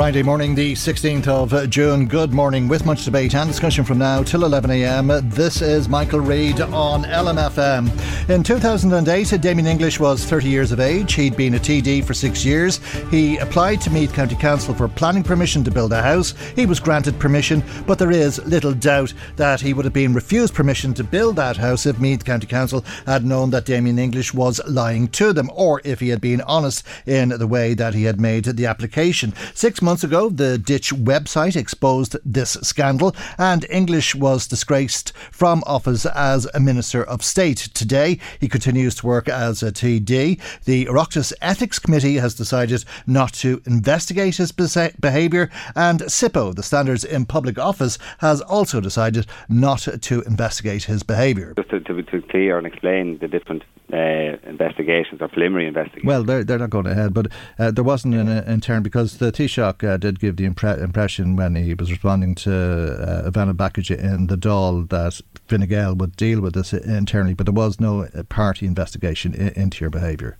Friday morning, the 16th of June. Good morning, with much debate and discussion from now till 11am. This is Michael Reade on LMFM. In 2008, Damien English was 30 years of age. He'd been a TD for six years. He applied to Meath County Council for planning permission to build a house. He was granted permission, but there is little doubt that he would have been refused permission to build that house if Meath County Council had known that Damien English was lying to them, or if he had been honest in the way that he had made the application. Six months ago, the Ditch website exposed this scandal, and English was disgraced from office as a Minister of State. Today, he continues to work as a TD. The Oireachtas Ethics Committee has decided not to investigate his behaviour, and SIPO, the Standards in Public Office, has also decided not to investigate his behaviour. Just to, to, to clear and explain the different uh, investigations or preliminary investigations. Well, they're, they're not going ahead, but uh, there wasn't an uh, intern because the Taoiseach uh, did give the impre- impression when he was responding to uh, Ivana Bacik in the Dáil that Fine Gael would deal with this internally, but there was no uh, party investigation I- into your behaviour.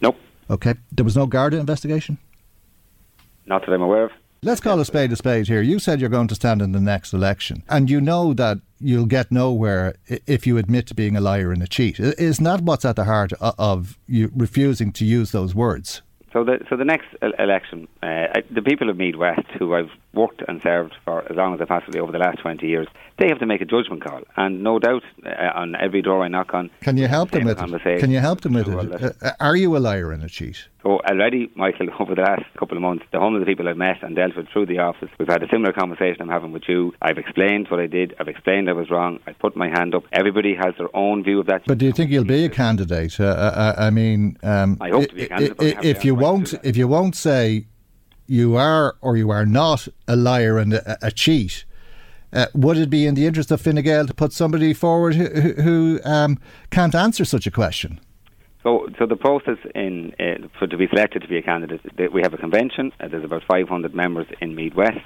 Nope. Okay. There was no Garda investigation? Not that I'm aware of. Let's call a spade a spade here. You said you're going to stand in the next election, and you know that you'll get nowhere if you admit to being a liar and a cheat. Isn't that what's at the heart of you refusing to use those words? So the so the next election, uh, the people of Meath West, who I've worked and served for as long as I've possibly over the last twenty years, they have to make a judgment call, and no doubt uh, on every door I knock on. Can you help them with it? Can you help them with it? Uh, are you a liar and a cheat? So already, Michael, over the last couple of months, the home of the people I've met and dealt with through the office, we've had a similar conversation I'm having with you. I've explained what I did. I've explained I was wrong. I put my hand up. Everybody has their own view of that. But do you think you'll be a candidate? Uh, uh, I mean, um, I hope to be a candidate. If you won't, if you won't say you are or you are not a liar and a, a cheat. Uh, would it be in the interest of Fine Gael to put somebody forward who, who um, can't answer such a question? So, so the process in uh, for to be selected to be a candidate, we have a convention. Uh, there's about 500 members in Meath West.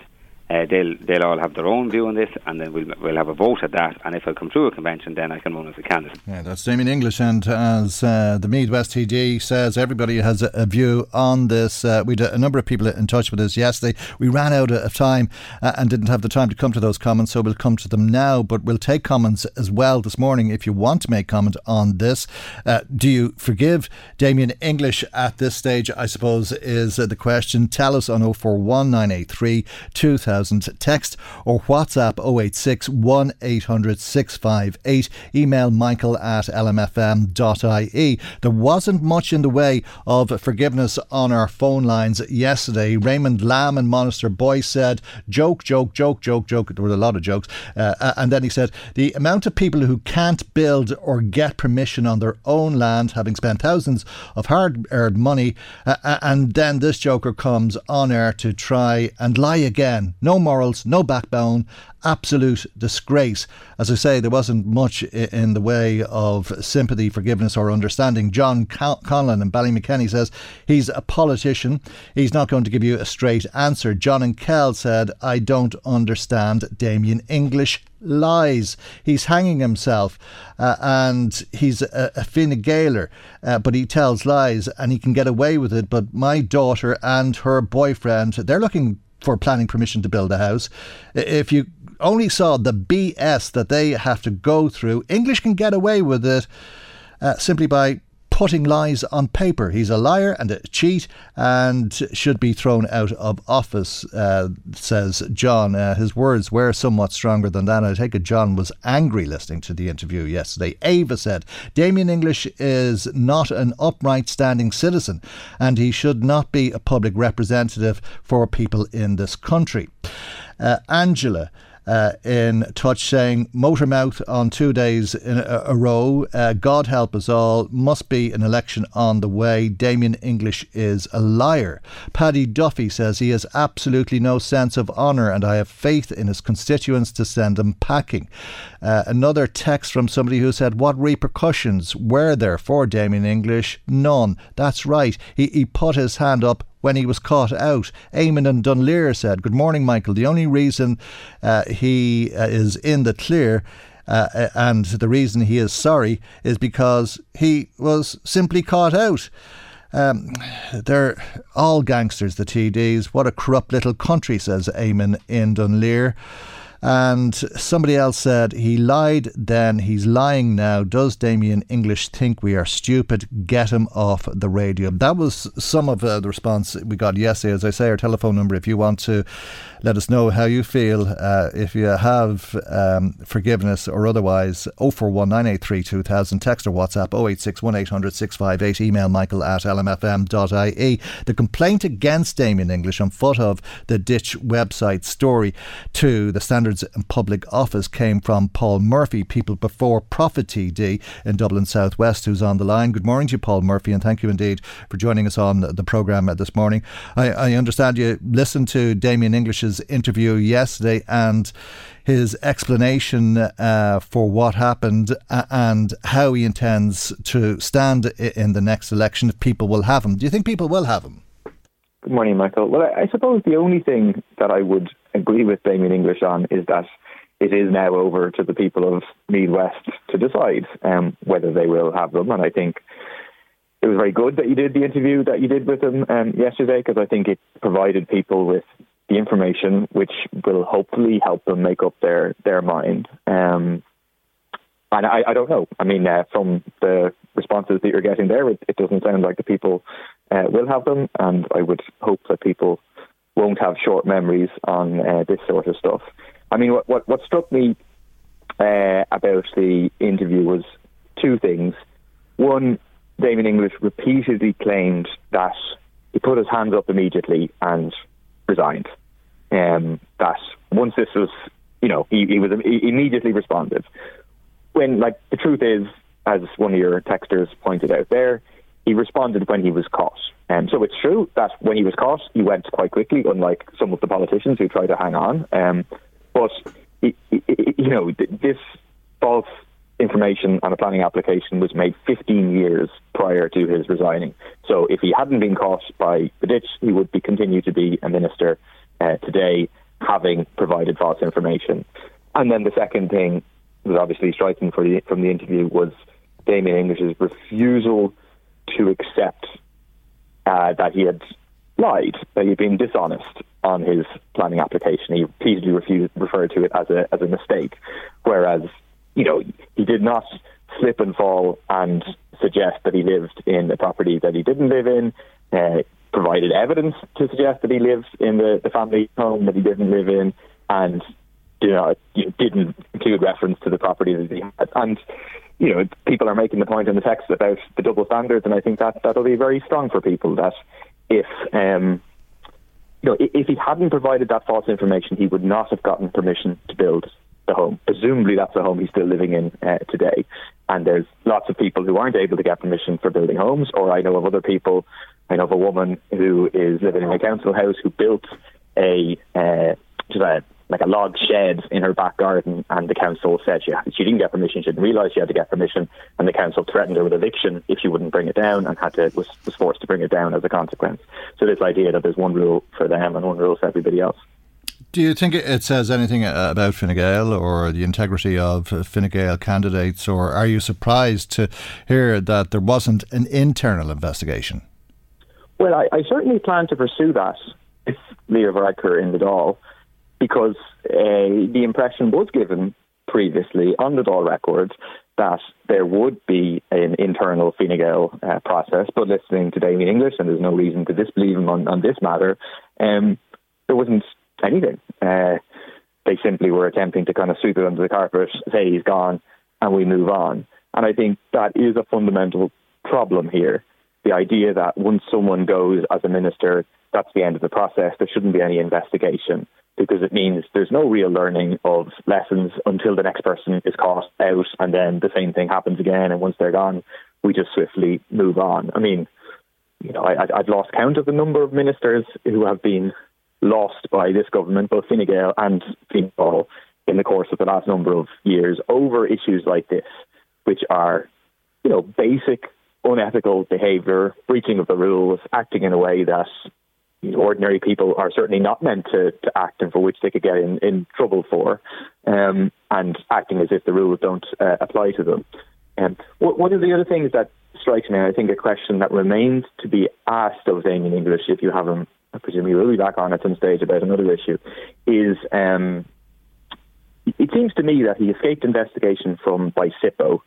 Uh, they'll they'll all have their own view on this, and then we'll we'll have a vote at that. And if I come through a convention, then I can run as a candidate. Yeah, that's Damien English, and as uh, the Meath West TD says, everybody has a, a view on this. Uh, we had a number of people in touch with us yesterday. We ran out of time uh, and didn't have the time to come to those comments, so we'll come to them now. But we'll take comments as well this morning if you want to make comment on this. Uh, do you forgive Damien English at this stage? I suppose is uh, the question. Tell us on 041983 2000. 1000. Text or WhatsApp 086 1800 658. Email michael at lmfm.ie. There wasn't much in the way of forgiveness on our phone lines yesterday. Raymond Lamb and Monasterboice said, joke, joke, joke, joke, joke. There were a lot of jokes. Uh, uh, and then he said, the amount of people who can't build or get permission on their own land, having spent thousands of hard earned money, uh, uh, and then this joker comes on air to try and lie again no morals, no backbone, absolute disgrace. As I say, there wasn't much in the way of sympathy, forgiveness, or understanding. John Conlon in Ballymakenny says he's a politician. He's not going to give you a straight answer. John and Kell said, I don't understand Damien English lies. He's hanging himself uh, and he's a, a Fine Gaeler, uh, but he tells lies and he can get away with it. But my daughter and her boyfriend, they're looking for planning permission to build a house. If you only saw the BS that they have to go through, English can get away with it uh, simply by putting lies on paper. He's a liar and a cheat and should be thrown out of office, uh, says John. Uh, his words were somewhat stronger than that. I take it John was angry listening to the interview yesterday. Ava said, Damien English is not an upright standing citizen and he should not be a public representative for people in this country. Uh, Angela uh, in touch saying motor mouth on two days in a, a row. Uh, God help us all. Must be an election on the way. Damien English is a liar. Paddy Duffy says he has absolutely no sense of honour and I have faith in his constituents to send them packing. Uh, another text from somebody who said, What repercussions were there for Damien English? None. That's right. He, he put his hand up when he was caught out. Eamon and Dunleer said, Good morning, Michael. The only reason uh, he uh, is in the clear. Uh, uh, and the reason he is sorry is because he was simply caught out. Um, they're all gangsters, the TDs. What a corrupt little country, says Eamon in Dunleer. And somebody else said, he lied then, he's lying now. Does Damien English think we are stupid? Get him off the radio. That was some of uh, the response we got yesterday. As I say, our telephone number, if you want to let us know how you feel, uh, if you have um, forgiveness or otherwise, 041983 2000, text or WhatsApp 086 658, email michael at lmfm.ie. The complaint against Damien English on foot of the Ditch website story to the Standards in Public Office came from Paul Murphy, People Before Profit TD in Dublin Southwest, who's on the line. Good morning to you, Paul Murphy, and thank you indeed for joining us on the programme this morning. I, I understand you listened to Damien English's interview yesterday and his explanation uh, for what happened and how he intends to stand in the next election if people will have him. Do you think people will have him? Good morning, Michael. Well, I suppose the only thing that I would agree with Damien English on is that it is now over to the people of Meath West to decide um, whether they will have them. And I think it was very good that you did the interview that you did with them um, yesterday because I think it provided people with the information which will hopefully help them make up their their mind. Um, and I, I, don't know. I mean, uh, from the responses that you're getting there, it, it doesn't sound like the people uh, will have them, and I would hope that people won't have short memories on uh, this sort of stuff. I mean, what what, what struck me uh, about the interview was two things. One, Damien English repeatedly claimed that he put his hands up immediately and resigned. Um, that once this was, you know, he, he was he immediately responded. When, like, the truth is, as one of your texters pointed out there, he responded when he was caught. Um, so it's true that when he was caught, he went quite quickly, unlike some of the politicians who try to hang on. Um, but you know, this false information on a planning application was made 15 years prior to his resigning. So if he hadn't been caught by the ditch, he would be continue to be a minister uh, today, having provided false information. And then the second thing was obviously striking the, from the interview was Damien English's refusal to accept uh, that he had lied, that he had been dishonest on his planning application. He repeatedly refused, referred to it as a as a mistake, whereas you know he did not slip and fall and suggest that he lived in a property that he didn't live in. Uh, provided evidence to suggest that he lived in the, the family home that he didn't live in, and you know, didn't include reference to the property that he had. And you know, people are making the point in the text about the double standards, and I think that that'll be very strong for people. That if um, you know, if he hadn't provided that false information, he would not have gotten permission to build the home. Presumably, that's the home he's still living in uh, today. And there's lots of people who aren't able to get permission for building homes, or I know of other people. I know of a woman who is living in a council house who built a uh, just a like a log shed in her back garden, and the council said she she didn't get permission. She didn't realise she had to get permission, and the council threatened her with eviction if she wouldn't bring it down, and had to was was forced to bring it down as a consequence. So this idea that there's one rule for them and one rule for everybody else. Do you think it says anything about Fine Gael or the integrity of Fine Gael candidates, or are you surprised to hear that there wasn't an internal investigation? Well, I, I certainly plan to pursue that if Leo Varadkar in the Dáil because uh, the impression was given previously on the Dáil records that there would be an internal Fine Gael uh, process, but listening to Damien English, and there's no reason to disbelieve him on, on this matter, um, there wasn't anything. Uh, they simply were attempting to kind of sweep it under the carpet, say he's gone, and we move on. And I think that is a fundamental problem here. The idea that once someone goes as a minister, that's the end of the process. There shouldn't be any investigation because it means there's no real learning of lessons until the next person is caught out and then the same thing happens again. And once they're gone, we just swiftly move on. I mean, you know, I, I've lost count of the number of ministers who have been lost by this government, both Fine Gael and Fianna Fáil, in the course of the last number of years over issues like this, which are, you know, basic unethical behaviour, breaching of the rules, acting in a way that ordinary people are certainly not meant to, to act and for which they could get in, in trouble for, um, and acting as if the rules don't uh, apply to them. Um, one of the other things that strikes me, I think a question that remains to be asked of Damien English, if you have him, I presume he will be back on at some stage about another issue, is um, it seems to me that he escaped investigation from by SIPO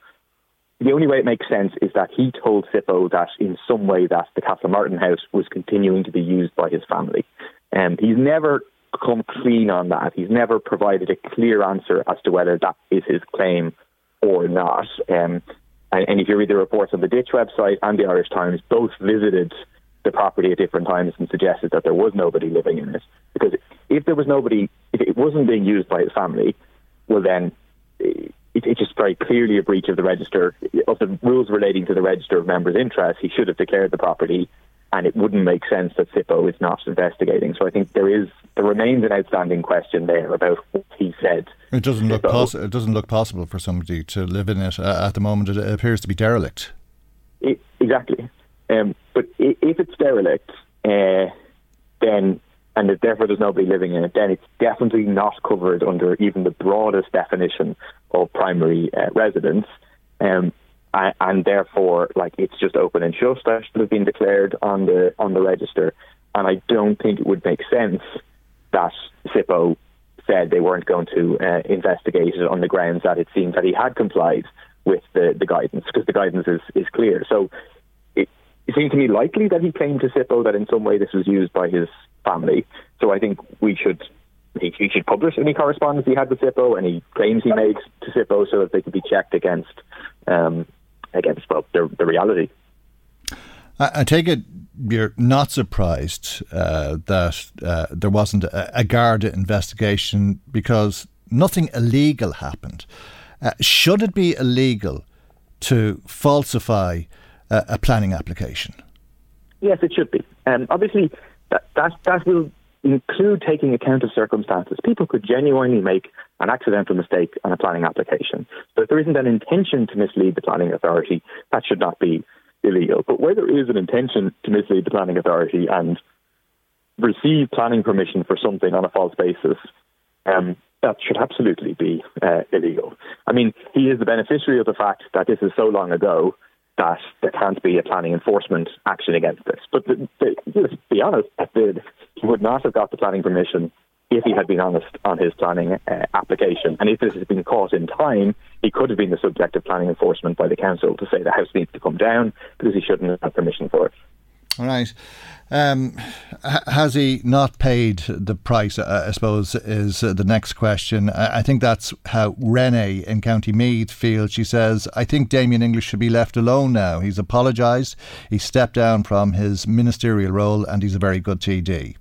the only way it makes sense is that he told SIPO that in some way that the Castle Martin house was continuing to be used by his family. And um, he's never come clean on that. He's never provided a clear answer as to whether that is his claim or not. Um, and, and, if you read the reports on the Ditch website and the Irish Times, both visited the property at different times and suggested that there was nobody living in it. Because if there was nobody, if it wasn't being used by his family, well then it, it's just very clearly a breach of the register of the rules relating to the register of members' interests. He should have declared the property, and it wouldn't make sense that SIPO is not investigating. So I think there is there remains an outstanding question there about what he said. It doesn't look poss- it doesn't look possible for somebody to live in it uh, at the moment. It appears to be derelict. It, exactly, um, but if it's derelict, uh, then and therefore there's nobody living in it, then it's definitely not covered under even the broadest definition of primary uh, residence. Um, and, and, therefore, like it's just open and shut. That should have been declared on the on the register, and I don't think it would make sense that SIPO said they weren't going to uh, investigate it on the grounds that it seemed that he had complied with the, the guidance because the guidance is, is clear. So it, it to me likely that he claimed to SIPO that in some way this was used by his family. So I think we should he, he should publish any correspondence he had with SIPO, any claims he made to SIPO, so that they could be checked against um, against well, the, the reality. I, I, take it you're not surprised uh, that uh, there wasn't a, a Garda investigation because nothing illegal happened. Uh, should it be illegal to falsify a planning application? Yes, it should be. Um, obviously, that, that, that will include taking account of circumstances. People could genuinely make an accidental mistake on a planning application. So if there isn't an intention to mislead the planning authority, that should not be illegal. But where there is an intention to mislead the planning authority and receive planning permission for something on a false basis, um, that should absolutely be uh, illegal. I mean, he is the beneficiary of the fact that this is so long ago that there can't be a planning enforcement action against this. But the, the, let's be honest, the, he would not have got the planning permission if he had been honest on his planning uh, application. And if this had been caught in time, he could have been the subject of planning enforcement by the council to say the house needs to come down because he shouldn't have permission for it. Right. Um, has he not paid the price? Uh, I suppose is uh, the next question. I, think that's how Renee in County Meath feels. She says, "I think Damien English should be left alone now. He's apologised. He stepped down from his ministerial role, and he's a very good TD."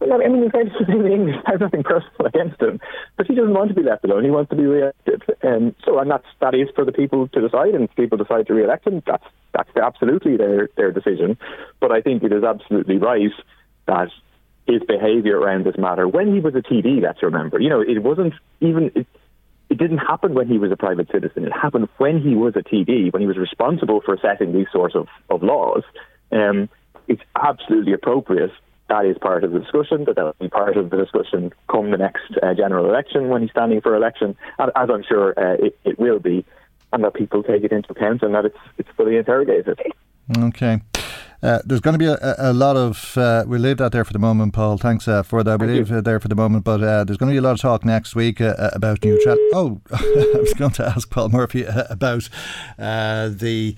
I mean, very English has nothing personal against him, but he doesn't want to be left alone. He wants to be re-elected, and so and that's that is for the people to decide. And if people decide to re-elect him, that's that's absolutely their their decision. But I think it is absolutely right that his behaviour around this matter, when he was a TD, let's remember, you know, it wasn't even. It, it didn't happen when he was a private citizen. It happened when he was a TD, when he was responsible for setting these sorts of, of laws. Um, it's absolutely appropriate that is part of the discussion, that that will be part of the discussion come the next uh, general election when he's standing for election, as I'm sure uh, it, it, will be, and that people take it into account and that it's, it's fully interrogated. Okay. Uh, there's going to be a, a lot of. Uh, we'll leave that there for the moment, Paul. Thanks uh, for that. We'll leave it there for the moment. But uh, there's going to be a lot of talk next week uh, uh about neutrality. Oh, I was going to ask Paul Murphy uh, about uh, the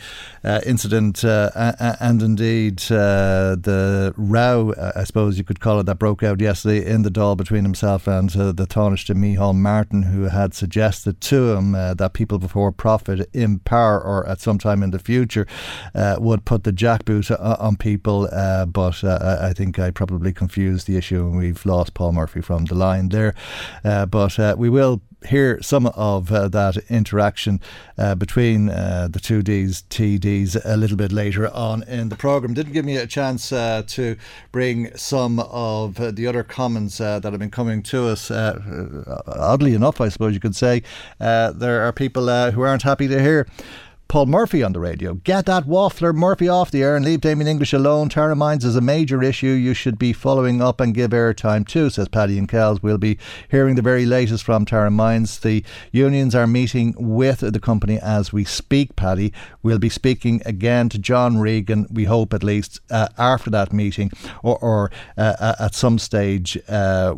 incident and indeed the row, I suppose you could call it, that broke out yesterday in the Dáil between himself and the Taoiseach Micheál Martin, who had suggested to him that people before profit in power or at some time in the future would put the jackboot on people, uh, but uh, I think I probably confused the issue and we've lost Paul Murphy from the line there. Uh, but we will hear some of uh, that interaction uh, between uh, the two Ds, TDs, a little bit later on in the programme. Didn't give me a chance to bring some of the other comments that have been coming to us. oddly enough, I suppose you could say, there are people who aren't happy to hear. Paul Murphy on the radio. Get that waffler Murphy off the air and leave Damien English alone. Tara Mines is a major issue you should be following up and give airtime to, says Paddy and Kells. We'll be hearing the very latest from Tara Mines. The unions are meeting with the company as we speak, Paddy. We'll be speaking again to John Regan, we hope at least, uh, after that meeting or, or uh, at some stage uh,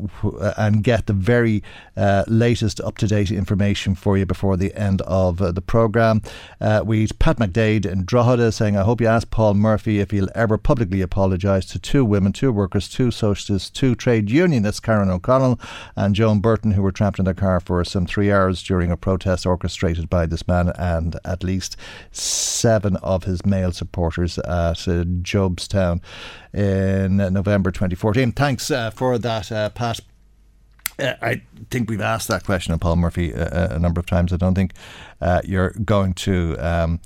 and get the very uh, latest up to date information for you before the end of uh, the programme. Uh, we Pat McDade in Drogheda saying, I hope you ask Paul Murphy if he'll ever publicly apologise to two women, two workers, two socialists, two trade unionists, Karen O'Connell and Joan Burton, who were trapped in their car for some three hours during a protest orchestrated by this man and at least seven of his male supporters at uh, Jobstown in November 2014. Thanks uh, for that, uh, Pat. Uh, I think we've asked that question of Paul Murphy a, uh, uh, a number of times. I don't think uh, you're going to um,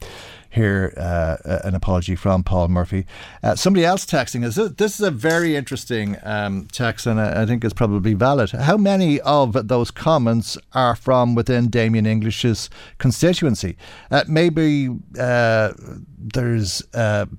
hear uh, an apology from Paul Murphy. Uh, somebody else texting us. This is a very interesting um, text, and I, think it's probably valid. How many of those comments are from within Damien English's constituency? maybe there's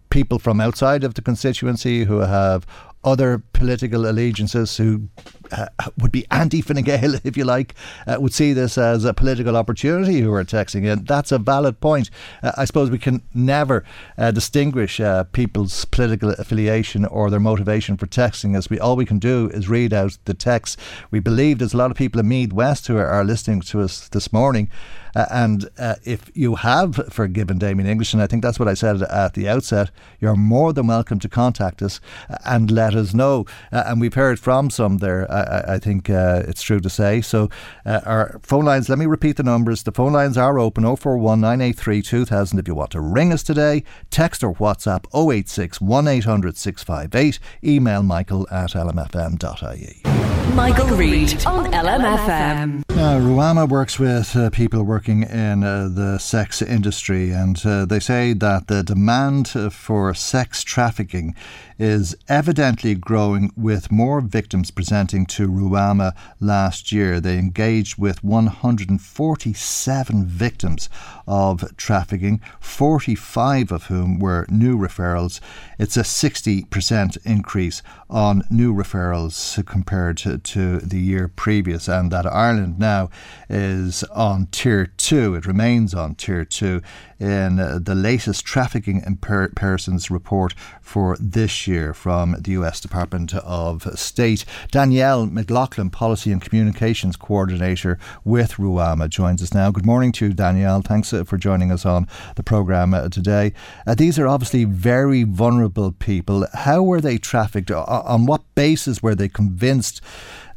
people from outside of the constituency who have other political allegiances who uh, would be anti Fine Gael, if you like, uh, would see this as a political opportunity who are texting in. That's a valid point. Uh, I suppose we can never uh, distinguish uh, people's political affiliation or their motivation for texting, as we all we can do is read out the text. We believe there's a lot of people in Meath West who are, are listening to us this morning. Uh, and uh, if you have forgiven Damien English, and I think that's what I said at the outset, you're more than welcome to contact us and let us know. Uh, and we've heard from some there, I, I think uh, it's true to say. So uh, our phone lines, let me repeat the numbers. The phone lines are open 041 983 2000 if you want to ring us today. Text or WhatsApp 086 1800 658. Email michael at lmfm.ie. Michael, Reade on LMFM. Now, Ruhama works with uh, people working in uh, the sex industry, and uh, they say that the demand for sex trafficking is evidently growing with more victims presenting to Ruhama last year. They engaged with 147 victims of trafficking, 45 of whom were new referrals. It's a 60% increase on new referrals compared to, to the year previous, and that Ireland now is on tier two. It remains on tier two in the latest trafficking in per- persons report for this year from the US Department of State. Danielle McLaughlin, Policy and Communications Coordinator with Ruhama, joins us now. Good morning to you, Danielle. Thanks uh, for joining us on the programme uh, today. Uh, these are obviously very vulnerable people. How were they trafficked? On what basis were they convinced?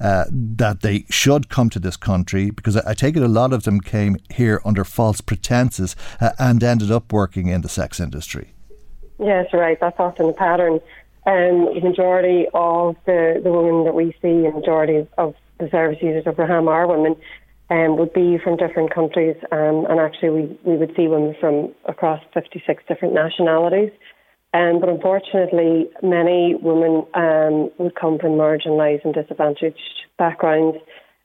Uh, that they should come to this country because I, I, take it a lot of them came here under false pretenses uh, and ended up working in the sex industry. Yes, right. That's often the pattern. Um, the majority of the, the women that we see, and majority of the service users of Ruhama are women, um, would be from different countries, um, and actually we, we would see women from across 56 different nationalities. Um, but unfortunately, many women um, would come from marginalised and disadvantaged backgrounds,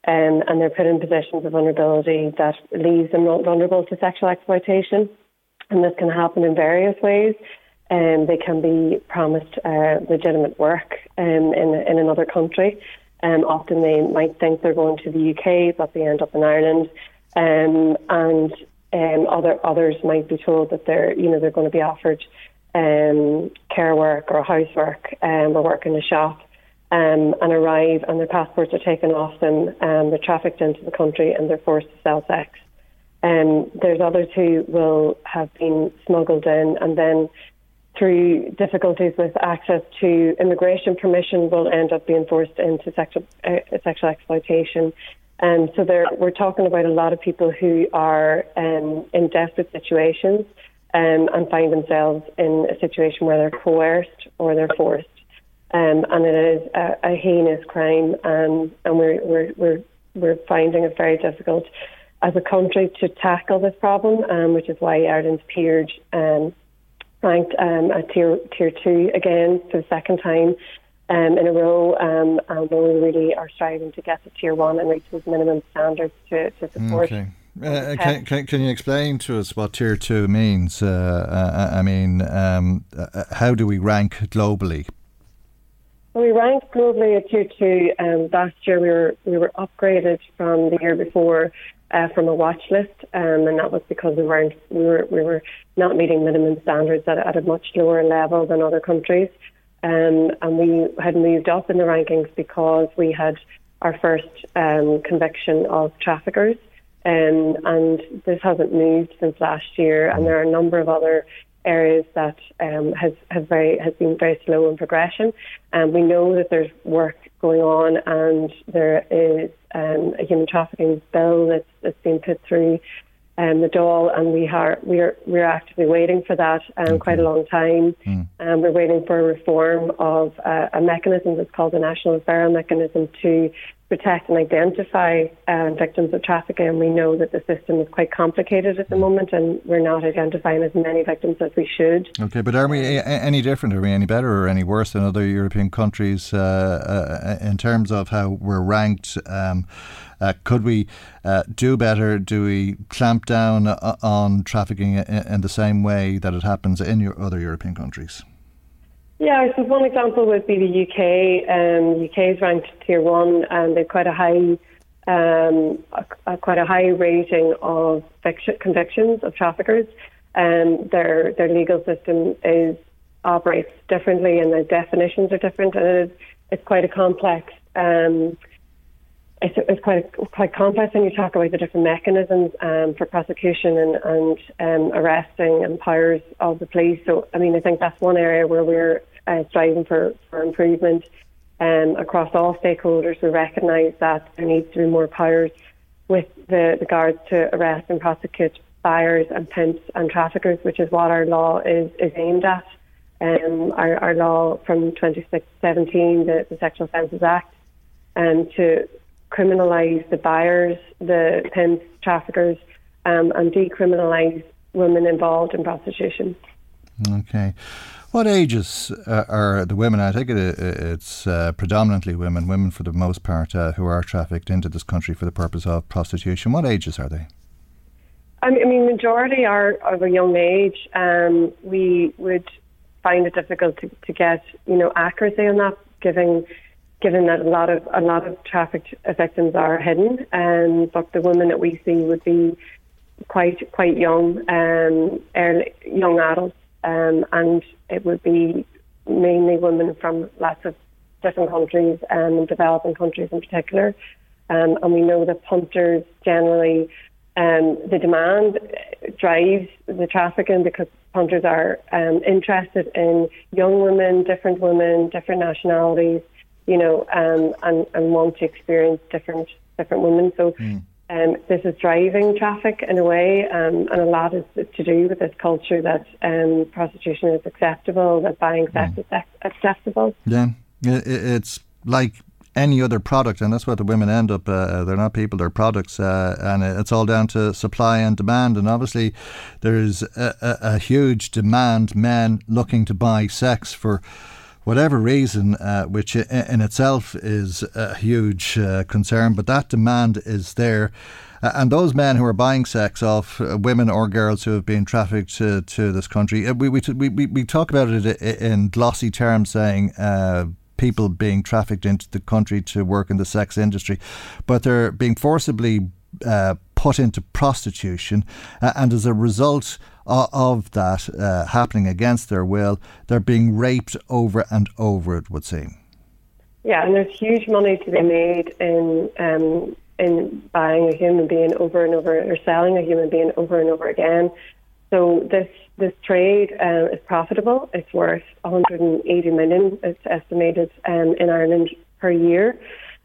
um, and they're put in positions of vulnerability that leaves them vulnerable to sexual exploitation. And this can happen in various ways. Um, they can be promised uh, legitimate work um, in, in another country. Um, often they might think they're going to the UK, but they end up in Ireland. Um, and other others might be told that they're, you know, they're going to be offered um, care work or housework um, or work in a shop um, and arrive and their passports are taken off them, um, they're trafficked into the country and they're forced to sell sex. Um, there's others who will have been smuggled in and then through difficulties with access to immigration permission will end up being forced into sexual, uh, sexual exploitation. And so there, we're talking about a lot of people who are um, in desperate situations um, and find themselves in a situation where they're coerced or they're forced. Um, and it is a, a heinous crime, and we're, we're, we're, we're finding it very difficult as a country to tackle this problem, um, which is why Ireland's peered um, ranked um, at tier tier two again for the second time um, in a row, um, and we really are striving to get to tier one and reach those minimum standards to, to support. Okay. Uh, can, can, can you explain to us what tier two means? Uh, uh, I mean, um, uh, how do we rank globally? Well, we ranked globally at tier two. Um, last year, we were we were upgraded from the year before uh, from a watch list, um, and that was because we weren't we were we were not meeting minimum standards at, at a much lower level than other countries, um, and we had moved up in the rankings because we had our first um, conviction of traffickers, um, and this hasn't moved since last year, and there are a number of other areas that um, has has very has been very slow in progression. And we know that there's work going on, and there is um, a human trafficking bill that's that's been put through um, the Dáil, and we are we are we are actively waiting for that um, okay. quite a long time. Mm. Um, we're waiting for a reform of uh, a mechanism that's called the National Referral Mechanism to protect and identify uh, victims of trafficking. And we know that the system is quite complicated at the moment, and we're not identifying as many victims as we should. Okay, but are we any different? Are we any better or any worse than other European countries uh, uh, in terms of how we're ranked? Um, uh, could we uh, do better? Do we clamp down uh, on trafficking in, in, the same way that it happens in your other European countries? Yeah, I suppose one example would be the UK. Um, UK is ranked tier one, and they've quite a high, um, a, a, quite a high rating of convictions of traffickers. Um, their their legal system is operates differently, and the definitions are different, and it is, it's quite a complex. Um, it's, it's quite quite complex when you talk about the different mechanisms um, for prosecution and, and um, arresting and powers of the police. So, I mean, I think that's one area where we're uh, striving for, for improvement um, across all stakeholders. We recognise that there needs to be more powers with the, the guards to arrest and prosecute buyers and pimps and traffickers, which is what our law is, is aimed at. Um, our, our law from 2017, the, the Sexual Offences Act, um, to criminalise the buyers, the pimps, traffickers, um, and decriminalise women involved in prostitution. Okay. What ages uh, are the women? I think it, it's uh, predominantly women, women for the most part, uh, who are trafficked into this country for the purpose of prostitution. What ages are they? I mean, majority are of a young age. Um, we would find it difficult to, to get, you know, accuracy on that, given given that a lot of a lot of trafficked victims are hidden. Um, but the women that we see would be quite quite young, um, early, young adults, um, and it would be mainly women from lots of different countries, um, developing countries in particular. Um, and we know that punters generally, um, the demand drives the trafficking because punters are um, interested in young women, different women, different nationalities, you know, um, and, and want to experience different different women. So mm. um, this is driving traffic in a way, um, and a lot is to do with this culture that um, prostitution is acceptable, that buying sex mm. is acceptable. Yeah, it's like any other product, and that's what the women end up. Uh, they're not people; they're products, uh, and it's all down to supply and demand. And obviously, there's a, a, a huge demand. Men looking to buy sex for whatever reason, uh, which in itself is a huge uh, concern, but that demand is there. Uh, and those men who are buying sex off uh, women or girls who have been trafficked to, to this country, uh, we, we, we, we talk about it in glossy terms, saying uh, people being trafficked into the country to work in the sex industry, but they're being forcibly put into prostitution, uh, and as a result of, of that uh, happening against their will, they're being raped over and over. It would seem. Yeah, and there's huge money to be made in um, in buying a human being over and over, or selling a human being over and over again. So this this trade uh, is profitable. It's worth 180 million. It's estimated um, in Ireland per year,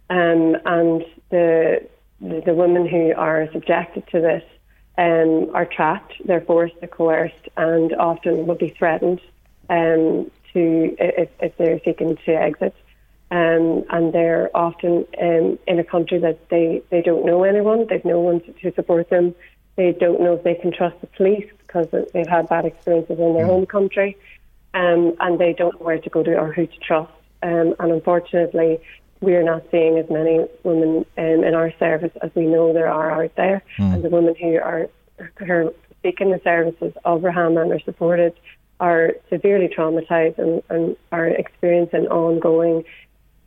um, and the, the women who are subjected to this um, are trapped. They're forced, they're coerced, and often will be threatened um, to if, if they're seeking to exit. Um, and they're often um, in a country that they, they don't know anyone, they've no one to, to support them, they don't know if they can trust the police because they've had bad experiences in their mm. home country, um, and they don't know where to go to or who to trust. Um, and unfortunately, we are not seeing as many women um, in our service as we know there are out there, mm. and the women who are who are seeking the services of Ruhama and are supported are severely traumatized and, and are experiencing ongoing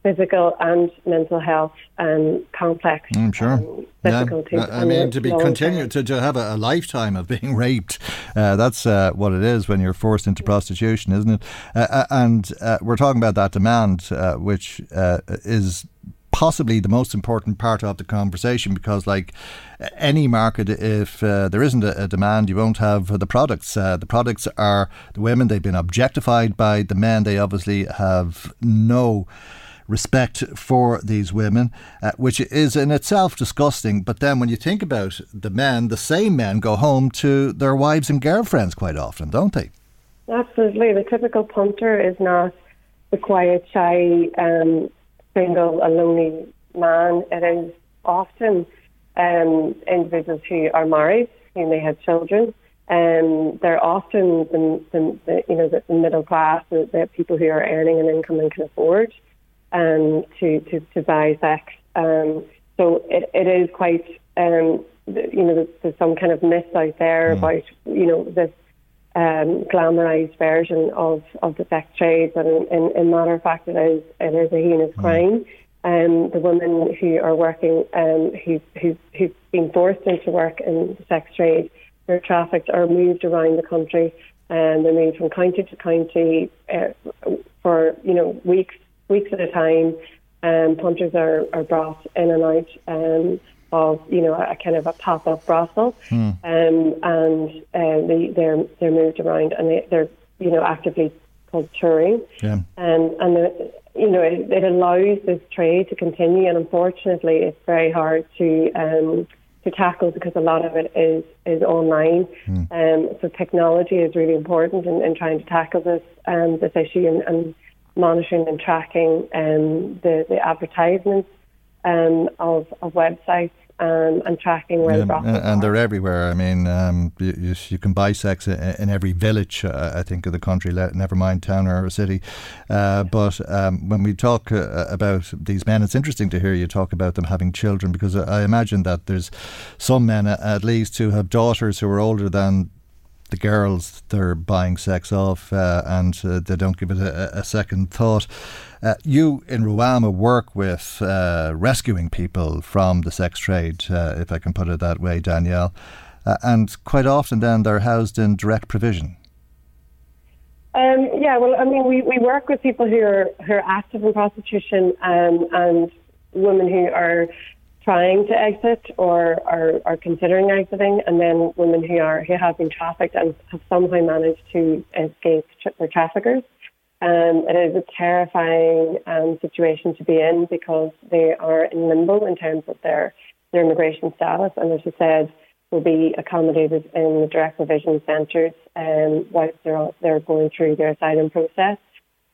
physical and mental health um, complex I'm mm, sure. Um, difficulties. Yeah. I mean, to be continued to, to have a, a, lifetime of being raped, uh, that's uh, what it is when you're forced into prostitution, isn't it? Uh, uh and uh, we're talking about that demand, uh, which is possibly the most important part of the conversation because, like any market, if uh, there isn't a, a, demand, you won't have the products. Uh, the products are the women, they've been objectified by the men, they obviously have no respect for these women, uh, which is in itself disgusting. But then when you think about the men, the same men go home to their wives and girlfriends quite often, don't they? Absolutely. The typical punter is not the quiet, shy, um, single, a lonely man. It is often um, individuals who are married, who may have children. Um, they're often the, the, the you know the, middle class, the, the people who are earning an income and can afford um, to, to, to buy sex. Um, so it, it is quite, um, you know, there's, there's some kind of myth out there mm. about, you know, this um, glamorized version of, of the sex trade, but in, in, in matter of fact, it is, it is a heinous mm. crime. Um, the women who are working, um, who, who, who've been forced into work in the sex trade, they're trafficked or moved around the country, and they're moved from county to county uh, for you know weeks weeks at a time. Um, punters are, are brought in and out um, of you know a, kind of a pop up brothel, hmm. um, and uh, they, they're they're moved around and they, they're you know actively called touring, yeah. um, and the, you know it, it, allows this trade to continue, and unfortunately it's very hard to um, to tackle because a lot of it is is online. Hmm. Um, so technology is really important in, in trying to tackle this um, this issue and, and monitoring and tracking um, the, the advertisements um, of, of websites um, and tracking where yeah, the and, and they're everywhere. I mean, um, you, you, can buy sex in, in every village, uh, I think, of the country. never mind town or a city. Uh, but um, when we talk uh, about these men, it's interesting to hear you talk about them having children because I imagine that there's some men, at least, who have daughters who are older than the girls they're buying sex off uh, and uh, they don't give it a, a second thought. Uh, you in Ruhama work with uh, rescuing people from the sex trade, uh, if I can put it that way, Danielle. Uh, and quite often then they're housed in direct provision. Um, yeah, well, I mean, we, we work with people who are who are active in prostitution um, and women who are trying to exit or are, are considering exiting, and then women who are who have been trafficked and have somehow managed to escape tra- their traffickers. Um, it is a terrifying um, situation to be in because they are in limbo in terms of their their immigration status, and as I said, will be accommodated in the direct provision centres um, whilst they're they're going through their asylum process.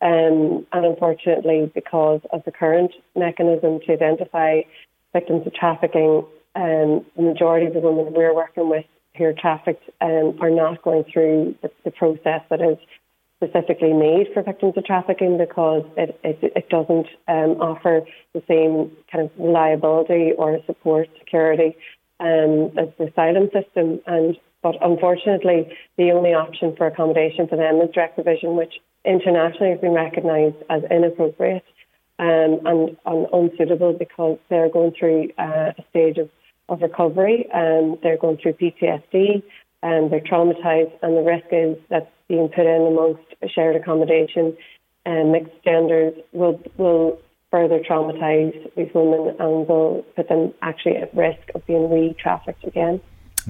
Um, and unfortunately, because of the current mechanism to identify victims of trafficking, um, the majority of the women we're working with who are trafficked um, are not going through the, the, process that is specifically made for victims of trafficking because it, it, it doesn't um, offer the same kind of reliability or support security um, as the asylum system. And but unfortunately, the only option for accommodation for them is direct provision, which internationally has been recognised as inappropriate um, and, and, unsuitable because they're going through uh, a stage of of recovery. Um, they're going through PTSD and they're traumatized, and the risk is that being put in amongst shared accommodation and mixed genders will will further traumatize these women and will put them actually at risk of being re-trafficked again.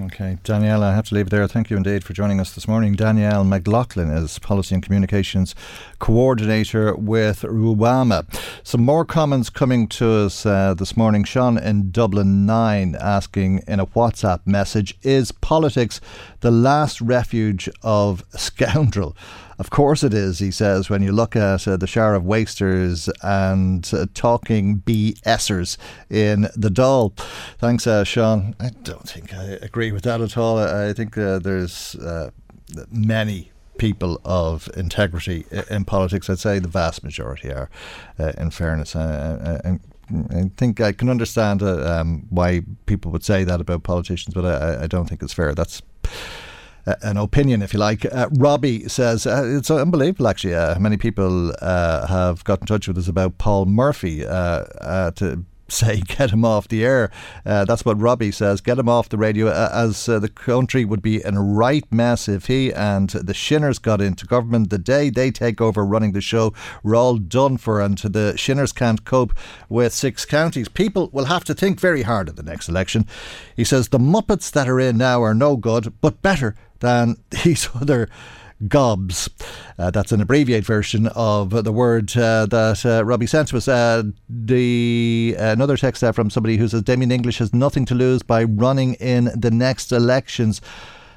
Okay, Danielle, I have to leave it there. Thank you indeed for joining us this morning. Danielle McLaughlin is Policy and Communications Coordinator with Ruhama. Some more comments coming to us uh, this morning. Sean in Dublin 9 asking in a WhatsApp message Is politics the last refuge of scoundrel? Of course it is, he says, when you look at uh, the shower of wasters and uh, talking BSers in the Dáil. Thanks, uh, Sean. I don't think I agree with that at all. I, I think uh, there's uh, many people of integrity in politics. I'd say the vast majority are, uh, in fairness. and I think I can understand um, why people would say that about politicians, but I, I don't think it's fair. That's an opinion, if you like. Uh, Robbie says uh, it's unbelievable, actually. Uh, many people have got in touch with us about Paul Murphy to say get him off the air. Uh, that's what Robbie says. Get him off the radio, uh, as uh, the country would be in a right mess if he and the Shinners got into government. The day they take over running the show, we're all done for, and the Shinners can't cope with six counties. People will have to think very hard at the next election. He says the Muppets that are in now are no good, but better than these other gobs. Uh, that's an abbreviated version of the word uh, that uh, Robbie sent to us. Uh, the another text there from somebody who says Damien English has nothing to lose by running in the next elections.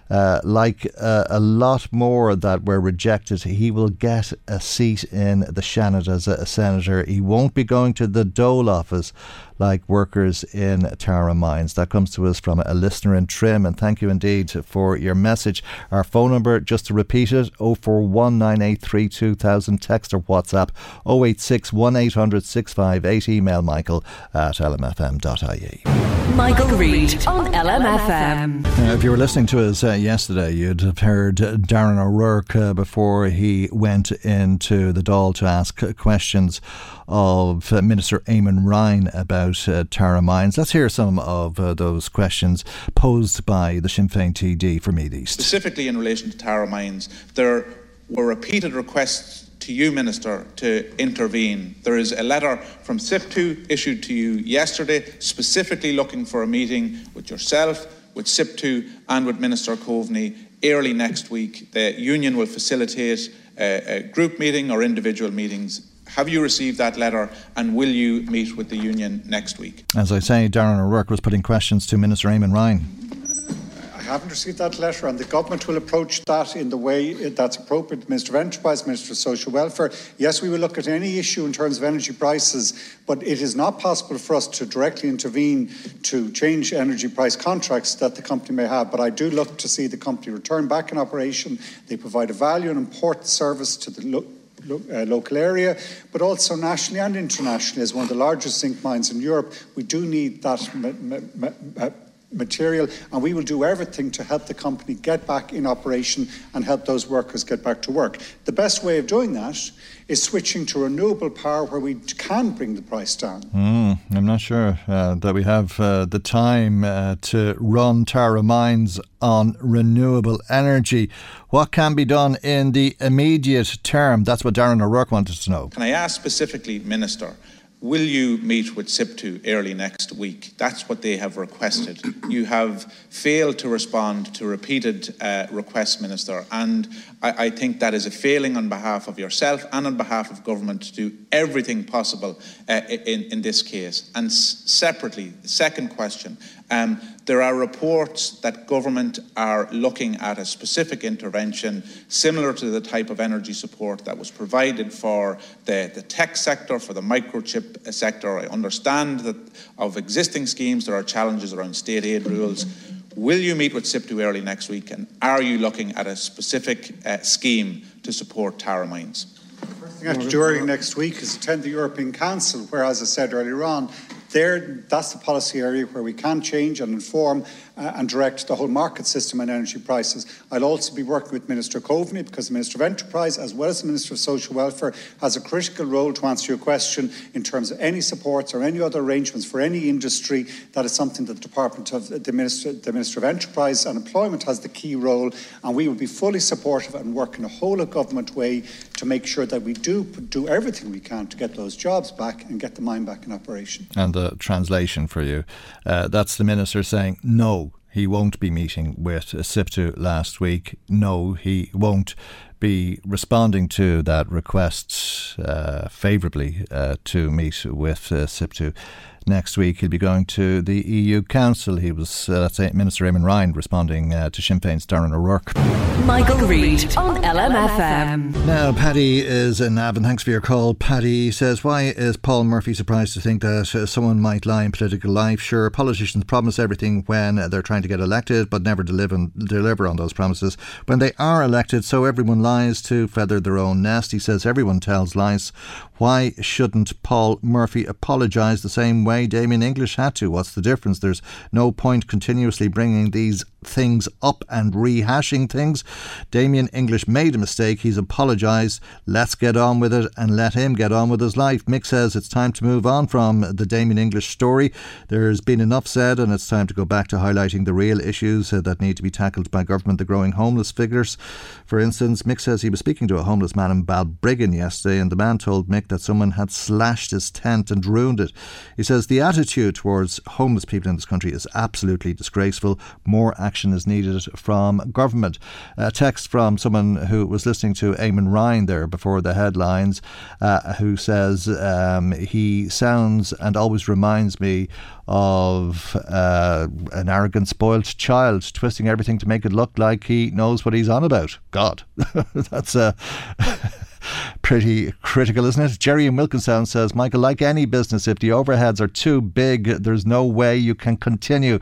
Uh, like uh, a lot more that were rejected, he will get a seat in the Seanad as a, a senator. He won't be going to the Dole office like workers in Tara Mines. That comes to us from a listener in Trim, and thank you indeed for your message. Our phone number, just to repeat it, 0419832000, text or WhatsApp 086 1800 658, email michael at lmfm.ie. Michael Reade on LMFM. Uh, if you were listening to us uh, yesterday, you'd have heard Darren O'Rourke uh, before he went into the Dáil to ask questions of uh, Minister Eamon Ryan about uh, Tara Mines. Let's hear some of uh, those questions posed by the Sinn Féin TD for Meath East. Specifically in relation to Tara Mines, there were repeated requests to you, Minister, to intervene. There is a letter from SIPTU issued to you yesterday, specifically looking for a meeting with yourself, with SIPTU, and with Minister Coveney early next week. The union will facilitate a, a group meeting or individual meetings have you received that letter and will you meet with the union next week? As I say, Darren O'Rourke was putting questions to Minister Eamon Ryan. I haven't received that letter, and the government will approach that in the way that's appropriate. Minister of Enterprise, Minister of Social Welfare. Yes, we will look at any issue in terms of energy prices, but it is not possible for us to directly intervene to change energy price contracts that the company may have. But I do look to see the company return back in operation. They provide a value and important service to the lo- lo- uh, local area, but also nationally and internationally as one of the largest zinc mines in Europe. We do need that. Ma- ma- ma- material, and we will do everything to help the company get back in operation and help those workers get back to work. The best way of doing that is switching to renewable power where we can bring the price down. Mm, I'm not sure uh, that we have uh, the time uh, to run Tara Mines on renewable energy. What can be done in the immediate term? That's what Darren O'Rourke wanted to know. Can I ask specifically, Minister? Will you meet with SIPTU early next week? That's what they have requested. You have failed to respond to repeated uh, requests, Minister, and I, I, think that is a failing on behalf of yourself and on behalf of government to do everything possible uh, in, in this case. And s- separately, the second question um, there are reports that government are looking at a specific intervention similar to the type of energy support that was provided for the, the tech sector, for the microchip sector. I understand that of existing schemes there are challenges around state aid rules. Will you meet with SIPTU early next week and are you looking at a specific uh, scheme to support Tara Mines? First thing next week is attend the European Council, where, as I said earlier on, there, that's the policy area where we can change and inform uh, and direct the whole market system on energy prices. I'll also be working with Minister Coveney because the Minister of Enterprise, as well as the Minister of Social Welfare, has a critical role to answer your question in terms of any supports or any other arrangements for any industry. That is something that the Department of the Minister, the Minister of Enterprise and Employment has the key role, and we will be fully supportive and work in a whole of government way to make sure that we do do everything we can to get those jobs back and get the mine back in operation. And the translation for you, uh, that's the minister saying no. He won't be meeting with SIPTU last week. No, he won't be responding to that request uh, favourably uh, to meet with uh, SIPTU next week. He'll be going to the EU Council. He was, uh, let's say, Minister Eamon Ryan responding uh, to Sinn Féin's Darren O'Rourke. Michael Reade on LMFM. Now, Paddy is in Navan. Thanks for your call. Paddy says, Why is Paul Murphy surprised to think that uh, someone might lie in political life? Sure, politicians promise everything when they're trying to get elected, but never deliver, deliver on those promises. When they are elected, so everyone lies to feather their own nest. He says everyone tells lies. Why shouldn't Paul Murphy apologise the same way Damien English had to? What's the difference? There's no point continuously bringing these things up and rehashing things. Damien English made a mistake. He's apologised. Let's get on with it and let him get on with his life. Mick says it's time to move on from the Damien English story. There's been enough said, and it's time to go back to highlighting the real issues that need to be tackled by government. The growing homeless figures, for instance. Mick says he was speaking to a homeless man in Balbriggan yesterday, and the man told Mick that someone had slashed his tent and ruined it. He says the attitude towards homeless people in this country is absolutely disgraceful. More action is needed from government. A text from someone who was listening to Eamon Ryan there before the headlines, uh, who says um, he sounds and always reminds me of uh, an arrogant, spoilt child twisting everything to make it look like he knows what he's on about. God, that's a. pretty critical, isn't it? Jerry in says, Michael, like any business, if the overheads are too big, there's no way you can continue.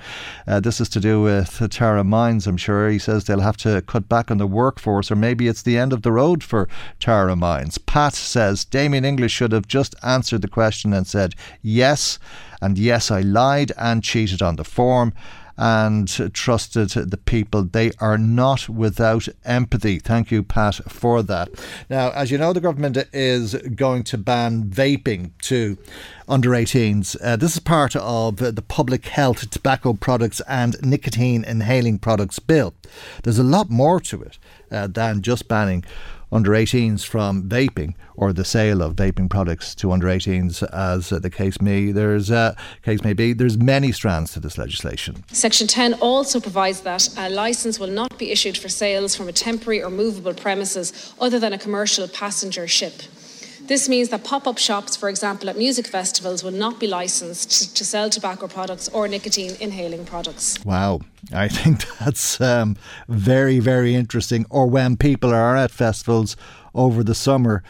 Uh, this is to do with Tara Mines, I'm sure. He says they'll have to cut back on the workforce, or maybe it's the end of the road for Tara Mines. Pat says Damien English should have just answered the question and said, yes. And yes, I lied and cheated on the form and trusted the people. They are not without empathy. Thank you, Pat, for that. Now, as you know, the government is going to ban vaping to under 18s. Uh, this is part of the Public Health Tobacco Products and Nicotine Inhaling Products Bill. There's a lot more to it uh, than just banning under 18s from vaping or the sale of vaping products to under 18s, as the case may there's uh, case may be. There's many strands to this legislation. Section 10 also provides that a licence will not be issued for sales from a temporary or movable premises other than a commercial passenger ship. This means that pop up shops, for example, at music festivals, will not be licensed to sell tobacco products or nicotine inhaling products. Wow. I think that's um, very, very interesting. Or when people are at festivals over the summer.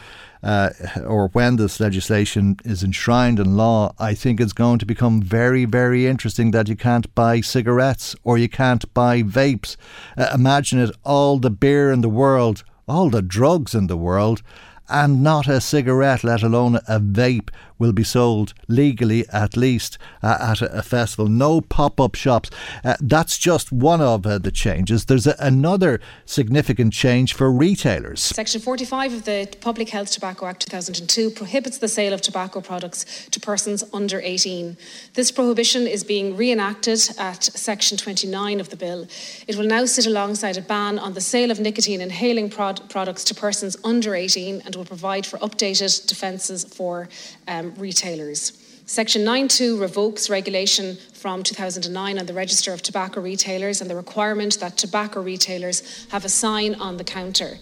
Uh, or when this legislation is enshrined in law, I think it's going to become very, very interesting that you can't buy cigarettes or you can't buy vapes. Uh, imagine it all the beer in the world, all the drugs in the world, and not a cigarette, let alone a vape, will be sold legally at least uh, at a, a, festival. No pop up shops. Uh, that's just one of uh, the changes. There's a, another significant change for retailers. Section 45 of the Public Health Tobacco Act 2002 prohibits the sale of tobacco products to persons under 18. This prohibition is being reenacted at Section 29 of the bill. It will now sit alongside a ban on the sale of nicotine inhaling prod- products to persons under 18 and will provide for updated defences for um, retailers. Section 9.2 revokes regulation from 2009 on the register of tobacco retailers and the requirement that tobacco retailers have a sign on the counter.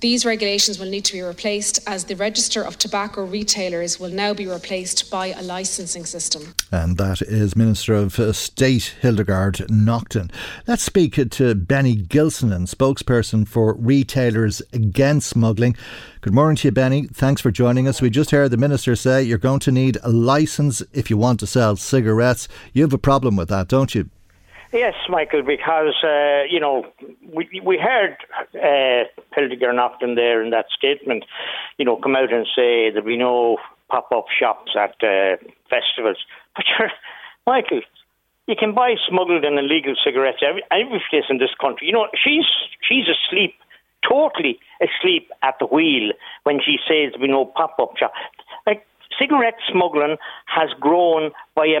These regulations will need to be replaced as the register of tobacco retailers will now be replaced by a licensing system. And that is Minister of State Hildegard Naughton. Let's speak to Benny Gilsenan, spokesperson for Retailers Against Smuggling. Good morning to you, Benny. Thanks for joining us. We just heard the Minister say you're going to need a licence if you want to sell cigarettes. You have a problem with that, don't you? Yes, Michael, because, uh, you know, we, we heard uh, Naughton there in that statement, you know, come out and say there'll be no pop up shops at uh, festivals. But, Michael, You can buy smuggled and illegal cigarettes every, every place in this country. You know, she's she's asleep, totally asleep at the wheel when she says we know pop up shop. Like cigarette smuggling has grown by a.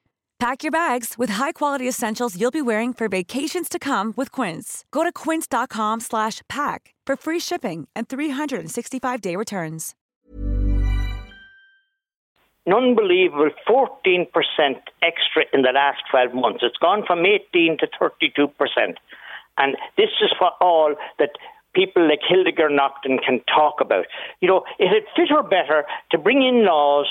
Pack your bags with high-quality essentials you'll be wearing for vacations to come with Quince. Go to quince.com slash pack for free shipping and 365-day returns. Unbelievable 14% extra in the last 12 months. It's gone from 18 to 32%. And this is for all that people like Hildegard Naughton can talk about. You know, it had fit her better to bring in laws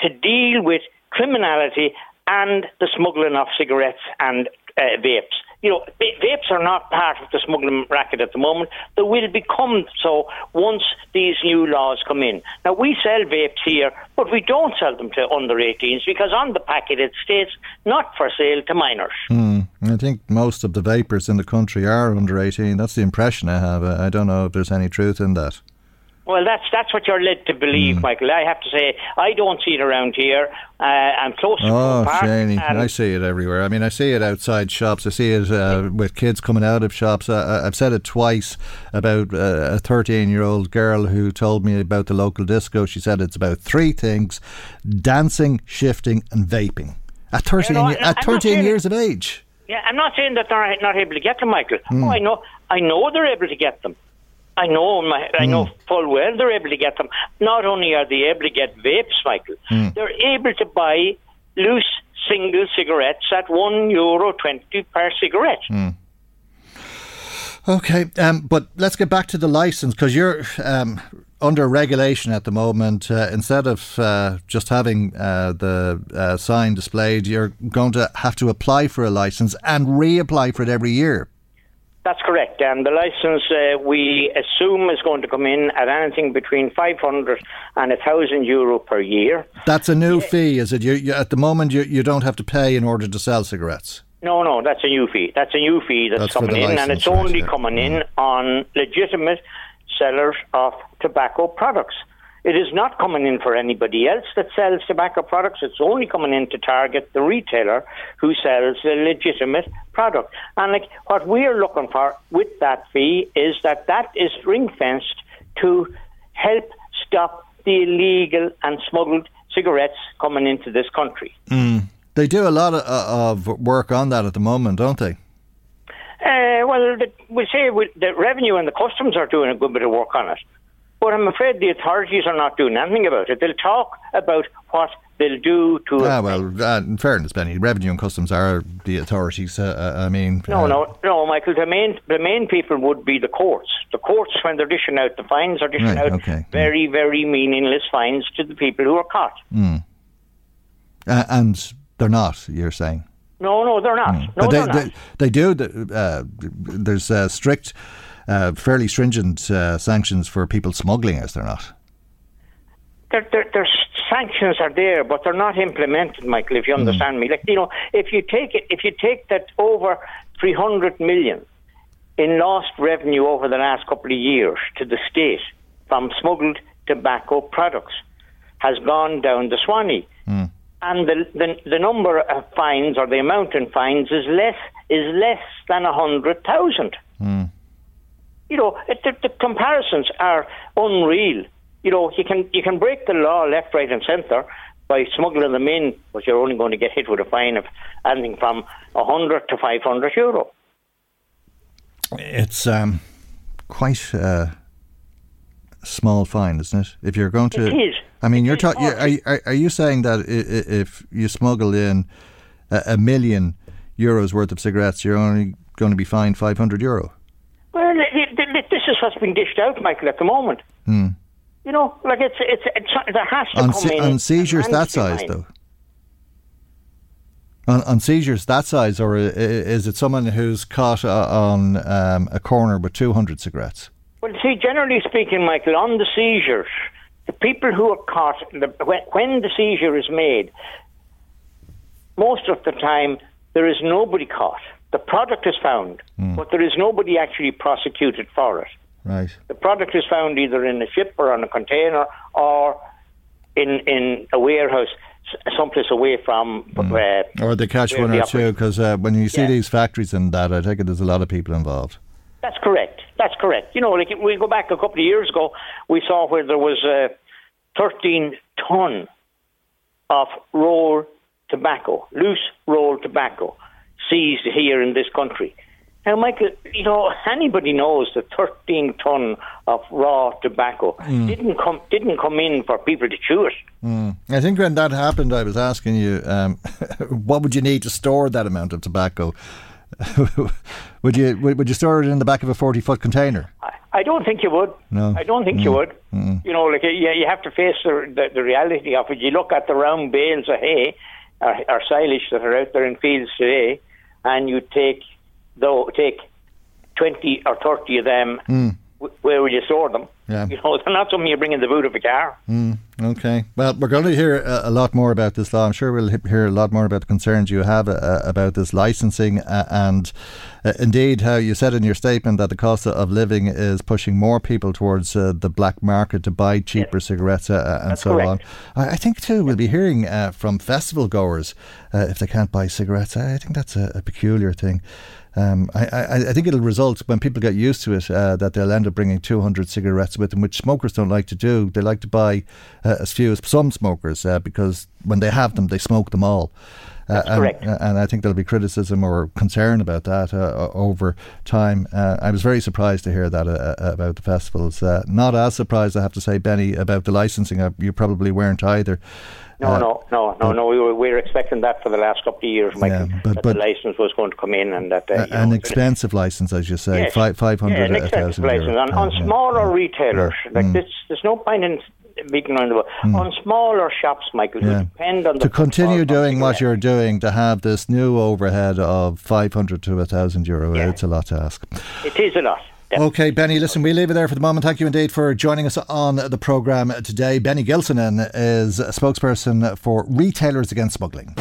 to deal with criminality and the smuggling of cigarettes and uh, vapes. You know, vapes are not part of the smuggling racket at the moment. They will become so once these new laws come in. Now, we sell vapes here, but we don't sell them to under 18s because on the packet it states not for sale to minors. Mm, I think most of the vapors in the country are under 18. That's the impression I have. I don't know if there's any truth in that. Well, that's that's what you're led to believe, mm. Michael. I have to say, I don't see it around here. Uh, I'm close to Oh, Shaney, I see it everywhere. I mean, I see it outside shops. I see it uh, with kids coming out of shops. Uh, I've said it twice about uh, a 13 year old girl who told me about the local disco. She said it's about three things dancing, shifting, and vaping. At 13, you know, at 13 years of age. Yeah, I'm not saying that they're not able to get them, Michael. Mm. Oh, I know, I know they're able to get them. I know, my, I know mm. full well they're able to get them. Not only are they able to get vapes, Michael, mm. they're able to buy loose single cigarettes at one euro twenty per cigarette. Mm. Okay, um, but let's get back to the license because you're um, under regulation at the moment. Uh, instead of uh, just having uh, the uh, sign displayed, you're going to have to apply for a license and reapply for it every year. That's correct. And the license uh, we assume is going to come in at anything between 500 and 1,000 euro per year. That's a new fee, is it? You, you, at the moment, you, you don't have to pay in order to sell cigarettes. No, no, that's a new fee. That's a new fee that's, that's coming in, license, and it's right, only yeah. coming in mm. on legitimate sellers of tobacco products. It is not coming in for anybody else that sells tobacco products. It's only coming in to target the retailer who sells a legitimate product. And like what we're looking for with that fee is that that is ring fenced to help stop the illegal and smuggled cigarettes coming into this country. Mm. They do a lot of, uh, of, work on that at the moment, don't they? Uh, well, the, we say we, the revenue and the customs are doing a good bit of work on it. But I'm afraid the authorities are not doing anything about it. They'll talk about what they'll do to. Ah, well, uh, in fairness, Benny, revenue and customs are the authorities. Uh, uh I mean, no, no, uh, no, Michael. The main, the main people would be the courts. The courts, when they're dishing out the fines, are dishing right, out okay. very, mm. very meaningless fines to the people who are caught. Mm. and they're not. You're saying. No, no, they're not. Mm. No, they, they're not. They, they do. Uh, there's strict uh, fairly stringent uh, sanctions for people smuggling, is there not? There, there, there's sanctions are there, but they're not implemented, Michael. If you hmm. understand mm. me, like you know, if you take it, if you take that over 300 million in lost revenue over the last couple of years to the state from smuggled tobacco products has gone down the Swanee. Mm. And the, the the number of fines or the amount in fines is less is less than a hundred thousand. Mm you know, it, the, the comparisons are unreal. You know, you can you can break the law left, right, and centre by smuggling them in, but you're only going to get hit with a fine of anything from a hundred to five hundred euro. It's um, quite a small fine, isn't it? If you're going to, it is. I mean, it you're talking. Are, are, are you saying that if you smuggle in a, a million euros worth of cigarettes, you're only going to be fined five hundred euro? Is what's being dished out, Michael, at the moment. Hmm. You know, like it's it's, it's there has to on come se- in on seizures that size though. On, on, seizures that size, or is it someone who's caught uh, on um, a corner with two hundred cigarettes? Well, see, generally speaking, Michael, on the seizures, the people who are caught, the, when, when the seizure is made, most of the time there is nobody caught. The product is found, Hmm. but there is nobody actually prosecuted for it. Right. The product is found either in a ship or on a container or in in a warehouse, someplace away from. Uh, Or they catch one or two because uh, when you see Yeah. these factories and that, I take it there's a lot of people involved. That's correct. That's correct. You know, like we go back a couple of years ago, we saw where there was uh, 13 ton of raw tobacco, loose rolled tobacco, seized here in this country. Now, Michael, you know, anybody knows that 13 ton of raw tobacco didn't come didn't come in for people to chew it. Mm. I think when that happened, I was asking you, um, what would you need to store that amount of tobacco? would you would, would you store it in the back of a forty foot container? I don't think you would. No. I don't think you would. You know, like you, you have to face the, the the reality of it. You look at the round bales of hay or, or silage that are out there in fields today, and you take though take twenty or thirty of them. w- Where will you store them? Yeah. You know, they're not something you bring in the boot of a car. Mm, okay. Well, we're going to hear a, a lot more about this law. I'm sure we'll hear a lot more about the concerns you have uh, about this licensing uh, and uh, indeed how you said in your statement that the cost of living is pushing more people towards uh, the black market to buy cheaper cigarettes uh, and That's so correct. on. I, I think too we'll be hearing uh, from festival goers uh, if they can't buy cigarettes. I, I think that's a, a peculiar thing. Um, I, I, I think it'll result when people get used to it uh, that they'll end up bringing 200 cigarettes with them, which smokers don't like to do. They like to buy uh, as few as some smokers uh, because when they have them, they smoke them all. Uh, and, correct. and I think there'll be criticism or concern about that uh, over time. Uh, I was very surprised to hear that uh, uh, about the festivals. Uh, not as surprised, I have to say, Benny, about the licensing. Uh, you probably weren't either. No, Uh, no, no, no, no. We were, we were expecting that for the last couple of years, Michael. Yeah, but- that but- the license was going to come in, and that uh, A- an know, expensive license, as you say, Yes. fi- 500 yeah, expensive 1,000 license. On, on Yeah, yeah. smaller retailers, like Mm. this, there's no point in beating around the bush. On smaller shops, Michael, Yeah. depend on the to continue doing what you're doing, to have this new overhead of 500 to 1,000 euro, Yeah. it's a lot to ask. It is a lot. Yeah. Okay, Benny, listen, we leave it there for the moment. Thank you indeed for joining us on the programme today. Benny Gilsenan is a spokesperson for Retailers Against Smuggling.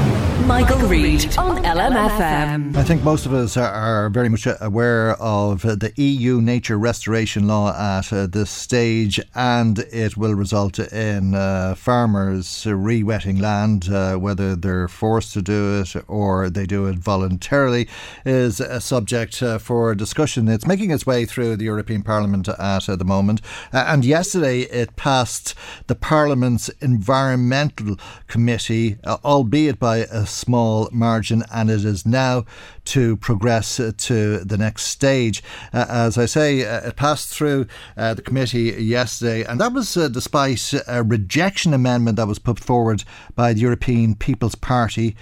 Michael Reade on LMFM. I think most of us are, are very much aware of the EU nature restoration law at uh, this stage, and it will result in uh, farmers re-wetting land, uh, whether they're forced to do it or they do it voluntarily, is a subject uh, for discussion. It's making its way through the European Parliament at the moment, uh, and yesterday it passed the Parliament's Environmental Committee, uh, albeit by a small margin, and it is now to progress to the next stage. Uh, as I say, uh, it passed through uh, the committee yesterday, and that was uh, despite a rejection amendment that was put forward by the European People's Party,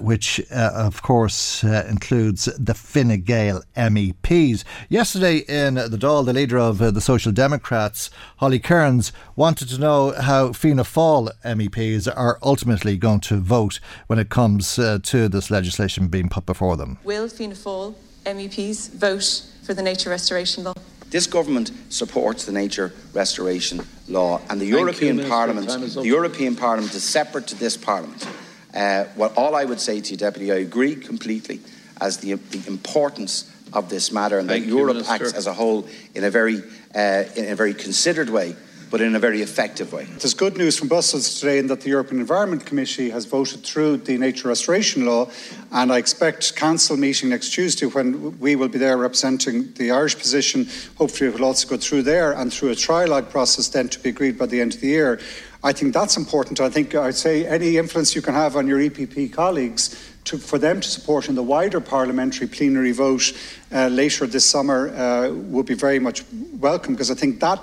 which, of course, includes the Fine Gael MEPs. Yesterday in the Dáil, the leader of uh, the Social Democrats, Holly Cairns, wanted to know how Fianna Fáil MEPs are ultimately going to vote when it comes uh, to this legislation being put before them. Will Fianna Fáil MEPs vote for the nature restoration law? This government supports the nature restoration law, and the you, European Minister. Parliament. Is. The European Parliament is separate to this Parliament. Uh, well, all I would say to you, Deputy, I agree completely as the, the importance of this matter, and Thank that you, Europe Minister. acts as a whole in a very uh, in a very considered way, but in a very effective way. There's good news from Brussels today in that the European Environment Committee has voted through the nature restoration law, and I expect council meeting next Tuesday when we will be there representing the Irish position. Hopefully, it will also go through there and through a trilogue process then to be agreed by the end of the year. I think that's important. I think I'd say any influence you can have on your EPP colleagues. To, for them to support in the wider parliamentary plenary vote uh, later this summer uh, would be very much welcome because I think that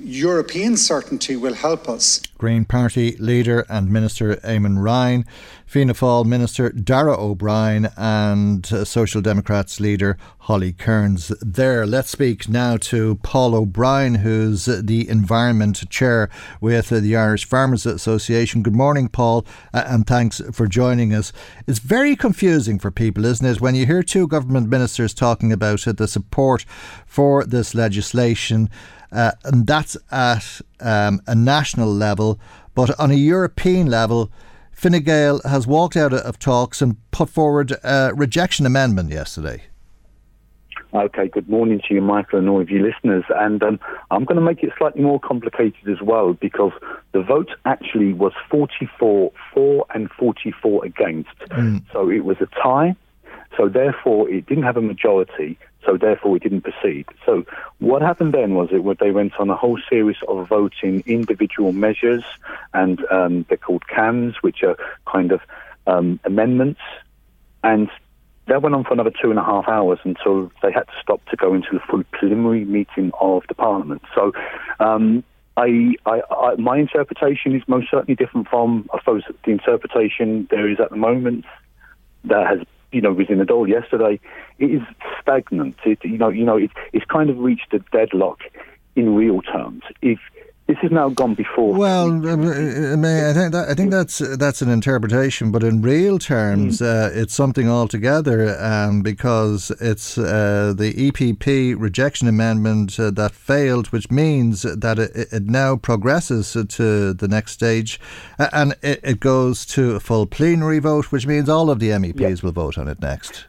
European certainty will help us Green Party leader and Minister Eamon Ryan, Fianna Fáil Minister Darragh O'Brien, and Social Democrats leader Holly Cairns. There, let's speak now to Paul O'Brien, who's the Environment Chair with the Irish Farmers Association. Good morning, Paul, uh, and thanks for joining us. It's very confusing for people, isn't it, when you hear two government ministers talking about the support for this legislation. Uh, and that's at um, a national level. But on a European level, Fine Gael has walked out of talks and put forward a rejection amendment yesterday. Okay, good morning to you, Michael, and all of you listeners. And um, I'm going to make it slightly more complicated as well because the vote actually was 44 for and 44 against. Mm. So it was a tie. So therefore, it didn't have a majority. So therefore, we didn't proceed. So what happened then was it they went on a whole series of voting individual measures, and um, they're called CAMs, which are kind of um, amendments, and that went on for another two and a half hours until they had to stop to go into the full preliminary meeting of the Parliament. So. Um, I, I, I, my interpretation is most certainly different from, I suppose, the interpretation there is at the moment that has you know, was in the Dáil yesterday, it is stagnant. It, you know, you know, it, it's kind of reached a deadlock in real terms. If this has now gone before. Well, uh, I think that, I think that's that's an interpretation, but in real terms, mm. uh, it's something altogether um, because it's uh, the EPP rejection amendment uh, that failed, which means that it, it, now progresses to the next stage, and it, it, goes to a full plenary vote, which means all of the MEPs yeah. will vote on it next.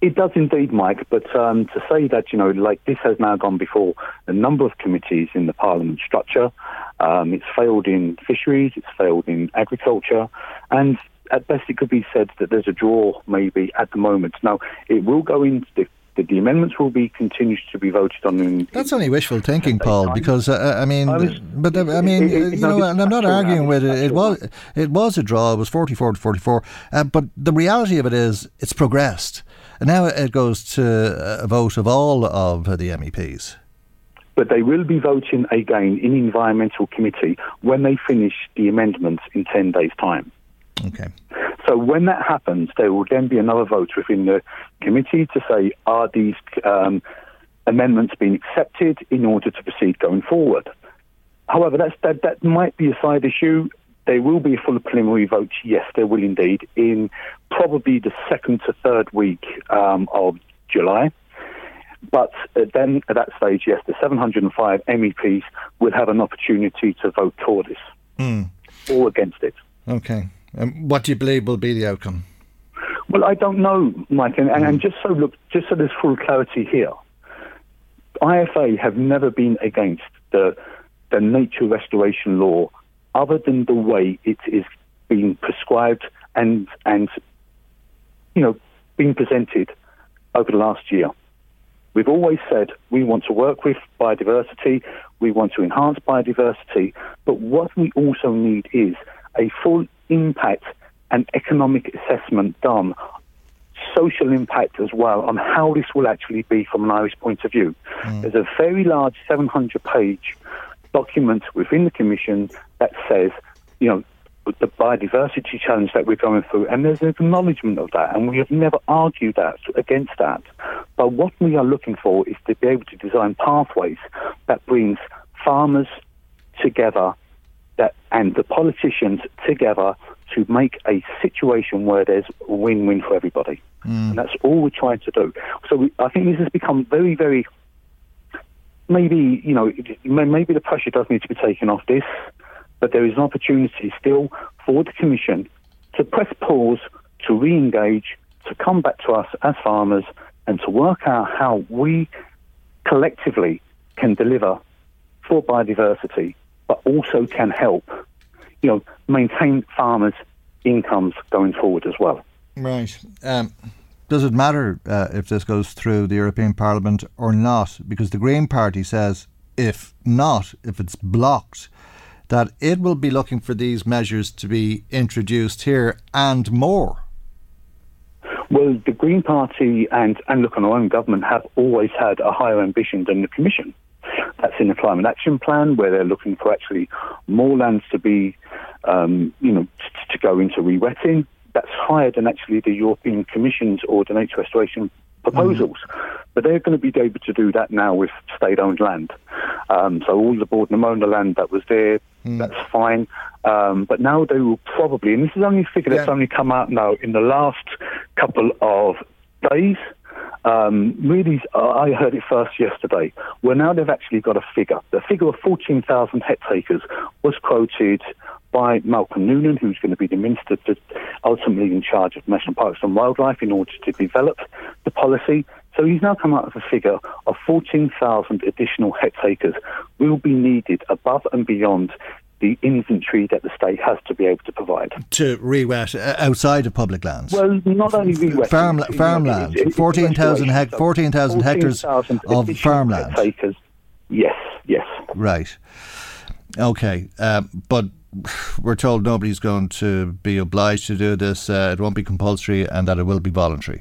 It does indeed, Mike. But um, to say that you know, like this has now gone before a number of committees in the Parliament structure. Um, it's failed in fisheries. It's failed in agriculture, and at best it could be said that there's a draw maybe at the moment. Now it will go into the the amendments will be continued to be voted on. In, That's only wishful thinking, Paul. Because uh, I mean, I was, but uh, I mean, it, it, you know, and I'm not arguing with it. It was it was a draw. It was 44 to 44. Uh, but the reality of it is, it's progressed. And now it goes to a vote of all of the MEPs. But they will be voting again in Environmental Committee when they finish the amendments in 10 days' time. Okay. So when that happens, there will then be another vote within the committee to say, are these um, amendments being accepted in order to proceed going forward? However, that, that might be a side issue. There will be a full preliminary vote. Yes, there will indeed in probably the second to third week um, of July. But uh, then at that stage, yes, the 705 MEPs will have an opportunity to vote for this mm. or against it. Okay. Um, what do you believe will be the outcome? Well, I don't know, Mike, and, and, and just so look, just so there's full clarity here, IFA have never been against the the nature restoration law other than the way it is being prescribed and and you know being presented over the last year. We've always said we want to work with biodiversity, we want to enhance biodiversity, but what we also need is a full impact and economic assessment done, social impact as well on how this will actually be from an Irish point of view. Mm. There's a very large 700 page document within the Commission that says, you know, the biodiversity challenge that we're going through, and there's an acknowledgement of that, and we have never argued that against that. But what we are looking for is to be able to design pathways that brings farmers together that and the politicians together to make a situation where there's a win-win for everybody. Mm. And that's all we're trying to do. So we, I think this has become very, very maybe you know maybe the pressure does need to be taken off this, but there is an opportunity still for the commission to press pause, to re-engage, to come back to us as farmers, and to work out how we collectively can deliver for biodiversity, but also can help, you know, maintain farmers' incomes going forward as well. Right. Um, does it matter uh, if this goes through the European Parliament or not? Because the Green Party says if not, if it's blocked, that it will be looking for these measures to be introduced here and more. Well, the Green Party and, and look, on our own government have always had a higher ambition than the Commission. That's in the Climate Action Plan, where they're looking for actually more lands to be, um, you know, to go into re-wetting. That's higher than actually the European Commission's or the nature restoration proposals. But they're going to be able to do that now with state-owned land. Um, so all the Bord-na-Móna land that was there, that's fine. Um, but now they will probably, and this is only a figure that's only come out now in the last couple of days. Um, really, uh, I heard it first yesterday. Well, now they've actually got a figure. The figure of 14,000 hectares was quoted by Malcolm Noonan, who's going to be the minister to, ultimately in charge of national parks and wildlife in order to develop the policy. So he's now come out with a figure of 14,000 additional hectares will be needed above and beyond the inventory that the state has to be able to provide. To re-wet uh, outside of public lands. Well, not only re-wetting, Farm, farmland, it's- it's 14,000 hec- restoration. 14,000 hectares 14,000 of farmland. hectares. Yes, yes. Right. Okay. Um, but we're told nobody's going to be obliged to do this. Uh, it won't be compulsory and that it will be voluntary.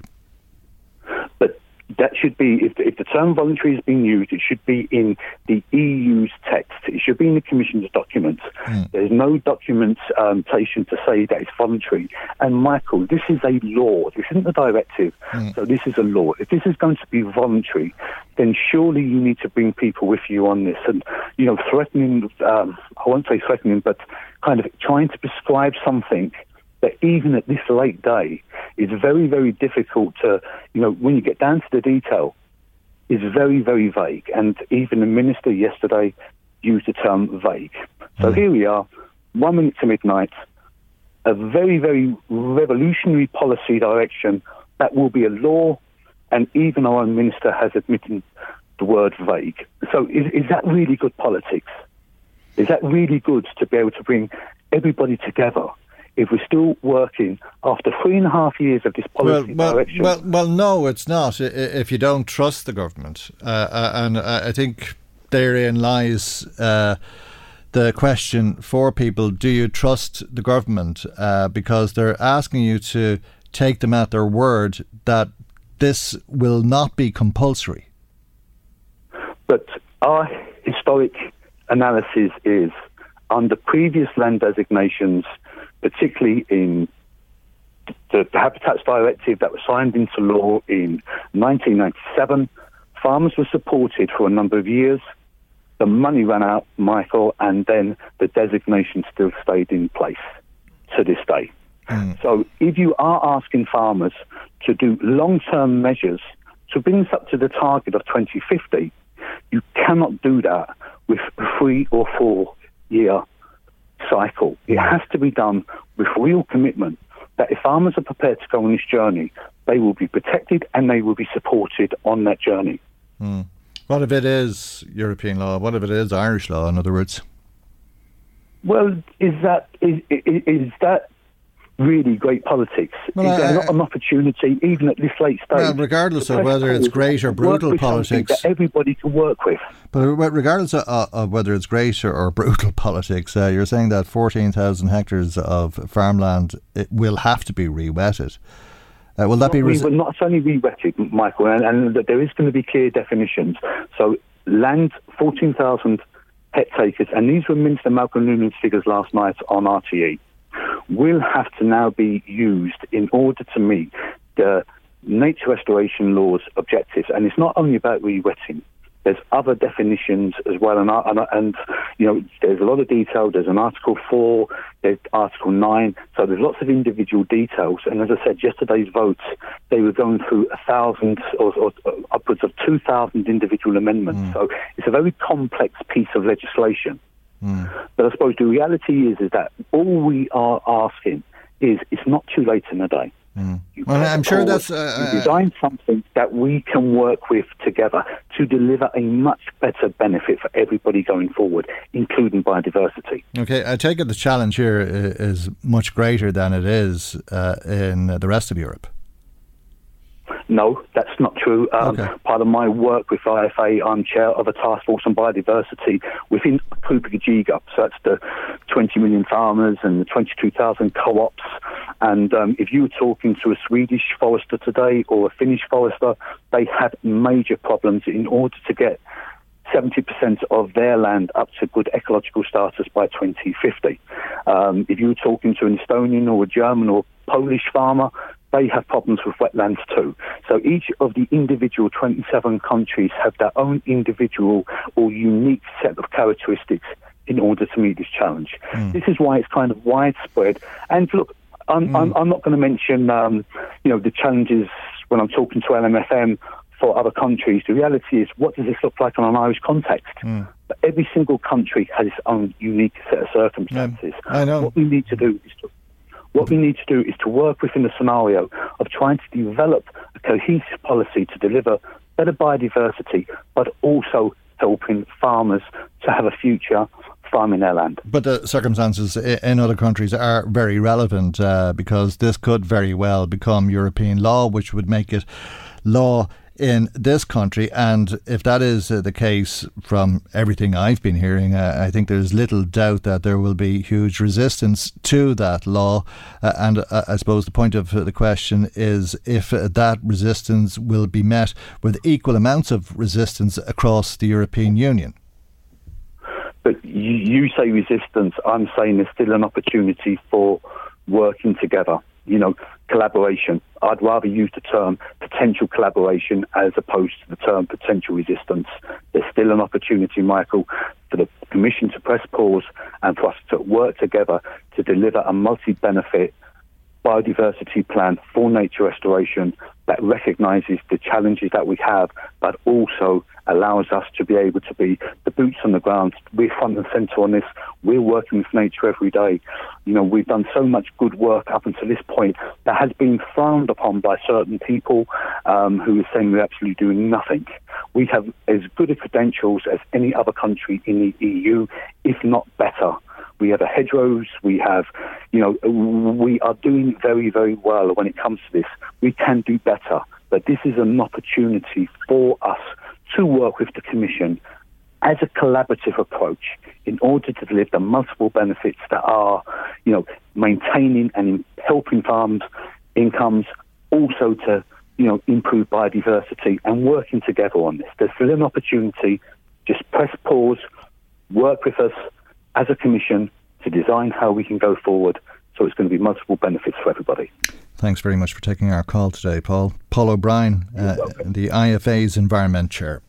That should be, if, if the term voluntary is being used, it should be in the EU's text. It should be in the Commission's documents. Hmm. There's no documentation um, to say that it's voluntary. And Michael, this is a law. This isn't a directive. Hmm. So this is a law. If this is going to be voluntary, then surely you need to bring people with you on this. And, you know, threatening, um, I won't say threatening, but kind of trying to prescribe something that even at this late day is very, very difficult to, you know, when you get down to the detail, is very, very vague. And even the minister yesterday used the term vague. So mm. here we are, one minute to midnight, a very, very revolutionary policy direction that will be a law, and even our own minister has admitted the word vague. So is, is that really good politics? Is that really good to be able to bring everybody together if we're still working after three and a half years of this policy well, direction? well, well, no, it's not. If you don't trust the government, uh, uh, and uh, I think therein lies uh, the question for people: Do you trust the government? Uh, because they're asking you to take them at their word that this will not be compulsory. But our historic analysis is under previous land designations, particularly in the, the Habitats Directive that was signed into law in 1997, farmers were supported for a number of years. The money ran out, Michael, and then the designation still stayed in place to this day. Hmm. So if you are asking farmers to do long-term measures to bring us up to the target of 2050, you cannot do that with three or four year cycle. It has to be done with real commitment that if farmers are prepared to go on this journey, they will be protected and they will be supported on that journey. Hmm. What if it is European law? What if it is Irish law? In other words, Well, is that is, is, is that really great politics? Well, is there I- not an opportunity, even at this late stage? Well, regardless of whether it's great or brutal politics. that everybody can work with. but regardless of, of whether it's great or, or brutal politics, uh, you're saying that 14,000 hectares of farmland it will have to be re-wetted. Uh, will that be? Not, Res- re- not only re-wetted, Michael, and, and that there is going to be clear definitions. So land, 14,000 hectares, and these were Minister Malcolm Noonan's figures last night on RTE, will have to now be used in order to meet the nature restoration law's objectives. And it's not only about re-wetting. There's other definitions as well, and, and, and you know there's a lot of detail. There's an Article Four, there's Article Nine, so there's lots of individual details. And as I said, yesterday's votes they were going through a thousand or, or upwards of two thousand individual amendments. Mm. So it's a very complex piece of legislation. But I suppose the reality is is that all we are asking is it's not too late in the day. well, I'm sure forward, that's. Uh, you design something that we can work with together to deliver a much better benefit for everybody going forward, including biodiversity. Okay, I take it the challenge here is much greater than it is uh, in the rest of Europe. No, that's not true. Um, Part of my work with IFA, I'm chair of a task force on biodiversity within GGUP. So that's the 20 million farmers and the 22,000 co-ops. And um, if you were talking to a Swedish forester today or a Finnish forester, they had major problems in order to get 70% of their land up to good ecological status by 2050. Um, if you were talking to an Estonian or a German or Polish farmer, they have problems with wetlands too. So each of the individual 27 countries have their own individual or unique set of characteristics in order to meet this challenge. Mm. This is why it's kind of widespread. And look, I'm, mm. I'm, I'm not going to mention, um, you know, the challenges when I'm talking to LMFM for other countries. The reality is, what does this look like on an Irish context? Mm. But every single country has its own unique set of circumstances. I know. What we need to do is to what we need to do is to work within the scenario of trying to develop a cohesive policy to deliver better biodiversity, but also helping farmers to have a future farming their land. But the circumstances in other countries are very relevant uh, because this could very well become European law, which would make it law in this country. And if that is uh, the case from everything I've been hearing, uh, I think there's little doubt that there will be huge resistance to that law. Uh, and uh, I suppose the point of the question is if uh, that resistance will be met with equal amounts of resistance across the European Union. But you, you say resistance, I'm saying there's still an opportunity for working together you know, collaboration. I'd rather use the term potential collaboration as opposed to the term potential resistance. There's still an opportunity, Michael, for the Commission to press pause and for us to work together to deliver a multi benefit biodiversity plan for nature restoration that recognises the challenges that we have, but also allows us to be able to be the boots on the ground. We're front and centre on this. We're working with nature every day. You know, we've done so much good work up until this point that has been frowned upon by certain people um, who are saying we're absolutely doing nothing. We have as good a credentials as any other country in the EU, if not better. We have a hedgerows. We have, you know, we are doing very, very well when it comes to this. We can do better, but this is an opportunity for us to work with the Commission as a collaborative approach in order to deliver the multiple benefits that are, you know, maintaining and helping farms' incomes, also to, you know, improve biodiversity and working together on this. There's still an opportunity. Just press pause, work with us, as a commission to design how we can go forward so it's going to be multiple benefits for everybody. Thanks very much for taking our call today, Paul. Paul O'Brien, uh, the IFA's Environment Chair.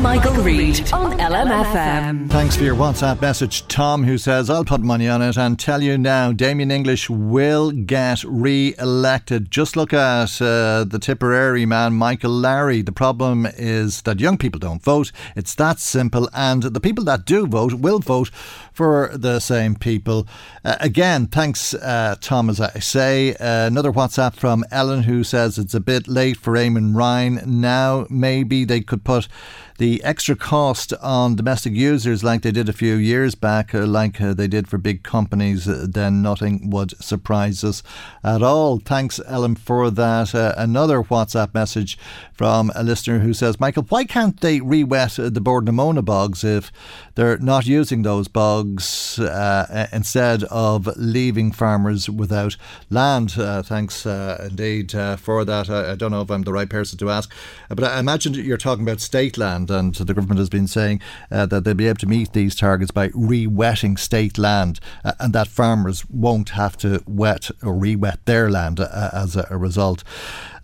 Michael Reade on LMFM. Thanks for your WhatsApp message. Tom, who says, I'll put money on it and tell you now, Damien English will get re elected. Just look at uh, the Tipperary man, Michael Lowry. The problem is that young people don't vote. It's that simple. And the people that do vote will vote for the same people. Uh, again, thanks, uh, Tom, as I say. Uh, another WhatsApp from Ellen, who says it's a bit late for Eamon Ryan. Now, maybe they could put the extra cost on domestic users like they did a few years back, uh, like uh, they did for big companies, uh, then nothing would surprise us at all. Thanks, Ellen, for that. Another WhatsApp message from a listener who says, Michael, why can't they re wet the Bord bogs if they're not using those bogs uh, instead of leaving farmers without land? Uh, thanks indeed for that. I, I, don't know if I'm the right person to ask, but I imagine you're talking about state land and the government has been saying uh, that they'll be able to meet these targets by re-wetting state land, uh, and that farmers won't have to wet or re-wet their land uh, as a, a result.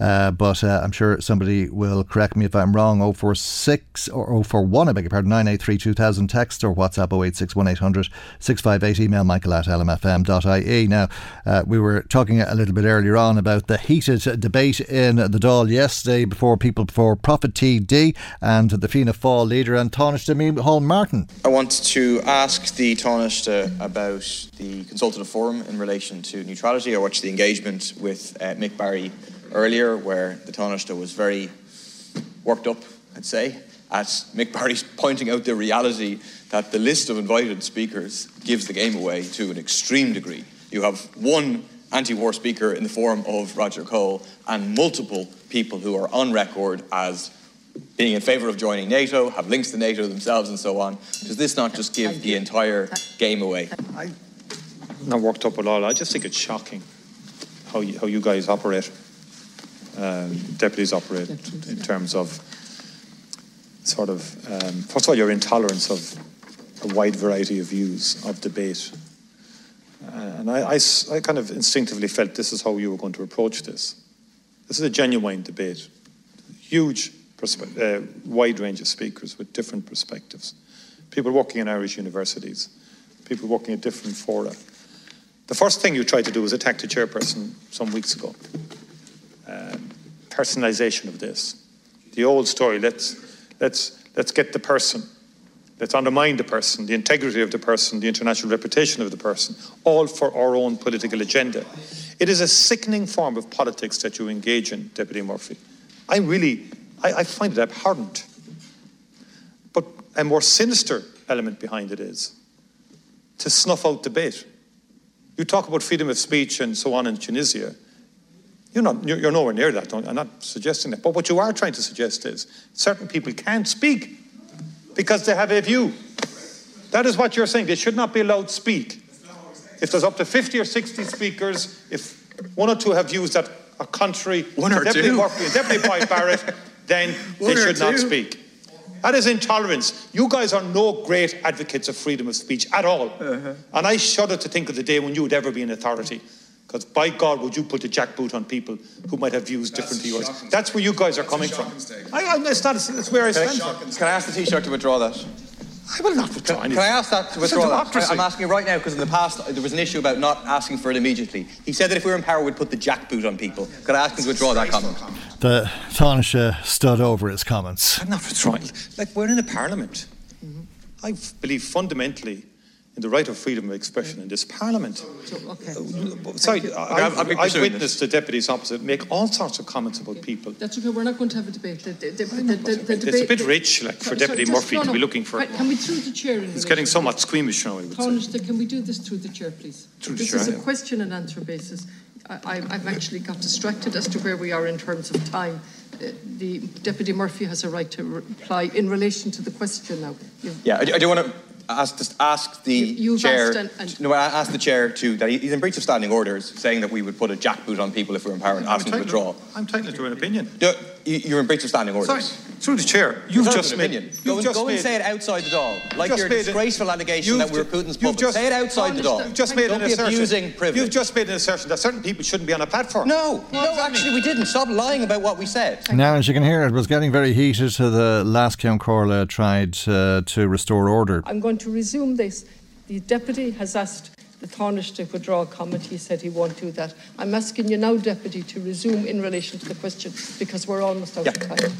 Uh, but uh, I'm sure somebody will correct me if I'm wrong. 046 or 041, I beg your pardon, 983 2000 text or WhatsApp 0861 658 email michael at lmfm.ie. Now, uh, we were talking a little bit earlier on about the heated debate in the Dáil yesterday before people before Profit TD and the Fianna Fáil leader and Taoiseach Micheál Martin. I want to ask the Taoiseach about the consultative forum in relation to neutrality. I watched the engagement with uh, Mick Barry earlier, where the Taoiseach was very worked up, I'd say, at Mick Barry's pointing out the reality that the list of invited speakers gives the game away to an extreme degree. You have one anti war speaker in the form of Roger Cole and multiple people who are on record as being in favour of joining NATO, have links to NATO themselves, and so on. Does this not just give the entire game away? I'm not worked up at all. I just think it's shocking how you, how you guys operate um, deputies operate in terms of sort of, um, first of all, your intolerance of a wide variety of views, of debate. Uh, and I, I, I kind of instinctively felt this is how you were going to approach this. This is a genuine debate, huge, uh, wide range of speakers with different perspectives. People working in Irish universities, people working at different fora. The first thing you tried to do was attack the chairperson some weeks ago. Personalisation of this. The old story, let's, let's, let's get the person. Let's undermine the person, the integrity of the person, the international reputation of the person, all for our own political agenda. It is a sickening form of politics that you engage in, Deputy Murphy. I really, I, I find it abhorrent. But a more sinister element behind it is to snuff out debate. You talk about freedom of speech and so on in Tunisia. You're, not, you're nowhere near that. I'm not suggesting that. But what you are trying to suggest is certain people can't speak because they have a view. That is what you're saying. They should not be allowed to speak. If there's up to 50 or 60 speakers, if one or two have views that are contrary One or Deputy two. Murphy Deputy Boyd Barrett, then One they should not speak. That is intolerance. You guys are no great advocates of freedom of speech at all. Uh-huh. And I shudder to think of the day when you would ever be in authority. Because by God, would you put a jackboot on people who might have views different to yours? That's where you guys are coming from. I, I, it's not, it's where I Can I, stand from. can I ask the Taoiseach to withdraw that? I will not withdraw Can I ask that to It's a withdraw that? I- I'm asking right now because in the past there was an issue about not asking for it immediately. He said that if we were in power, we'd put the jackboot on people. Could I ask him to withdraw that comment? The Taoiseach stood over his comments. I'm not withdrawing. Like, we're in a parliament. I believe fundamentally in the right of freedom of expression in this parliament. Uh, Sorry, I- I'll- I'll be I've, I've pursuing witnessed the deputies opposite make all sorts of comments about people. That's okay. We're not going to have a debate. The, the, the, the, the, the It's a bit rich, like, for Sorry, Deputy sorry, just- Murphy no, to be looking for. Can can we through the chair? in It's getting relation somewhat to- squeamish now, I would say. Can we do this through the chair, please? Through the this chair, is a yeah. question and answer basis. I, I, I've actually got distracted as to where we are in terms of time. Uh, the Deputy Murphy has a right to reply in relation to the question now. You've- Yeah, I do, I do want to ask, just ask the you've chair. asked and- and- no, I asked the chair to that he- he's in breach of standing orders, saying that we would put a jackboot on people if we were in power and ask them to withdraw. I'm entitled to an opinion. No, you- You're in breach of standing orders. Sorry, through the chair. You've You've just an made. opinion. you've Go, and, just go and made- say it outside the door, like just your made a- disgraceful allegation that we're Putin's you've puppet. just- say it outside the door. You've just made Don't an be assertion. abusing privilege. You've just made an assertion that certain people shouldn't be on a platform. No, no, actually we didn't. Stop lying about what we said. Now, as you can hear, it was getting very heated to the Leas-Cheann Comhairle tried uh, to restore order. I'm going to resume this. The Deputy has asked the Taoiseach to withdraw a comment. He said he won't do that. I'm asking you now, Deputy, to resume in relation to the question because we're almost out of time.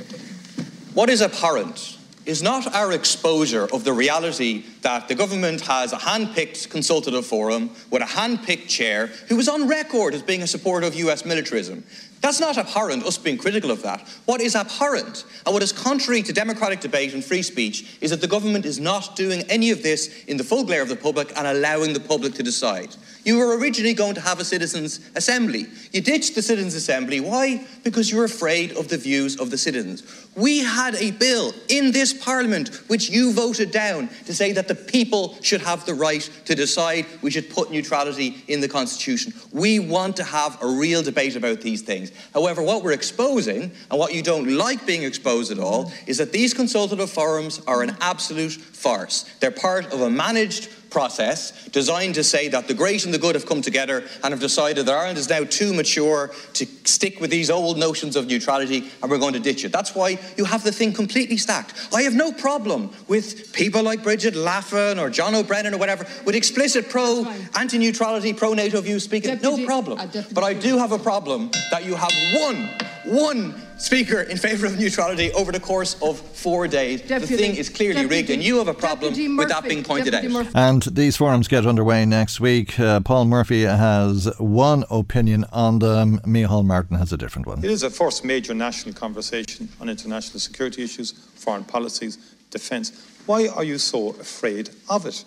What is abhorrent is not our exposure of the reality that the government has a hand-picked consultative forum with a hand-picked chair who was on record as being a supporter of US militarism. That's not abhorrent, us being critical of that. What is abhorrent, and what is contrary to democratic debate and free speech, is that the government is not doing any of this in the full glare of the public and allowing the public to decide. You were originally going to have a citizens' assembly. You ditched the citizens' assembly. Why? Because you're afraid of the views of the citizens. We had a bill in this parliament which you voted down to say that the people should have the right to decide we should put neutrality in the constitution. We want to have a real debate about these things. However, what we're exposing and what you don't like being exposed at all is that these consultative forums are an absolute farce. They're part of a managed process designed to say that the great and the good have come together and have decided that Ireland is now too mature to stick with these old notions of neutrality and we're going to ditch it. That's why you have the thing completely stacked. I have no problem with people like Brigid Laffan or John O'Brien or whatever with explicit pro anti neutrality, pro NATO views speaking. no problem. But I do have a problem that you have one, one speaker in favour of neutrality over the course of four days. the thing is clearly rigged and you have a problem Deputy with that being pointed Deputy out. Murphy. And these forums get underway next week. Uh, Paul Murphy has one opinion on them. Micheál Martin has a different one. It is a first major national conversation on international security issues, foreign policies, defence. Why are you so afraid of it?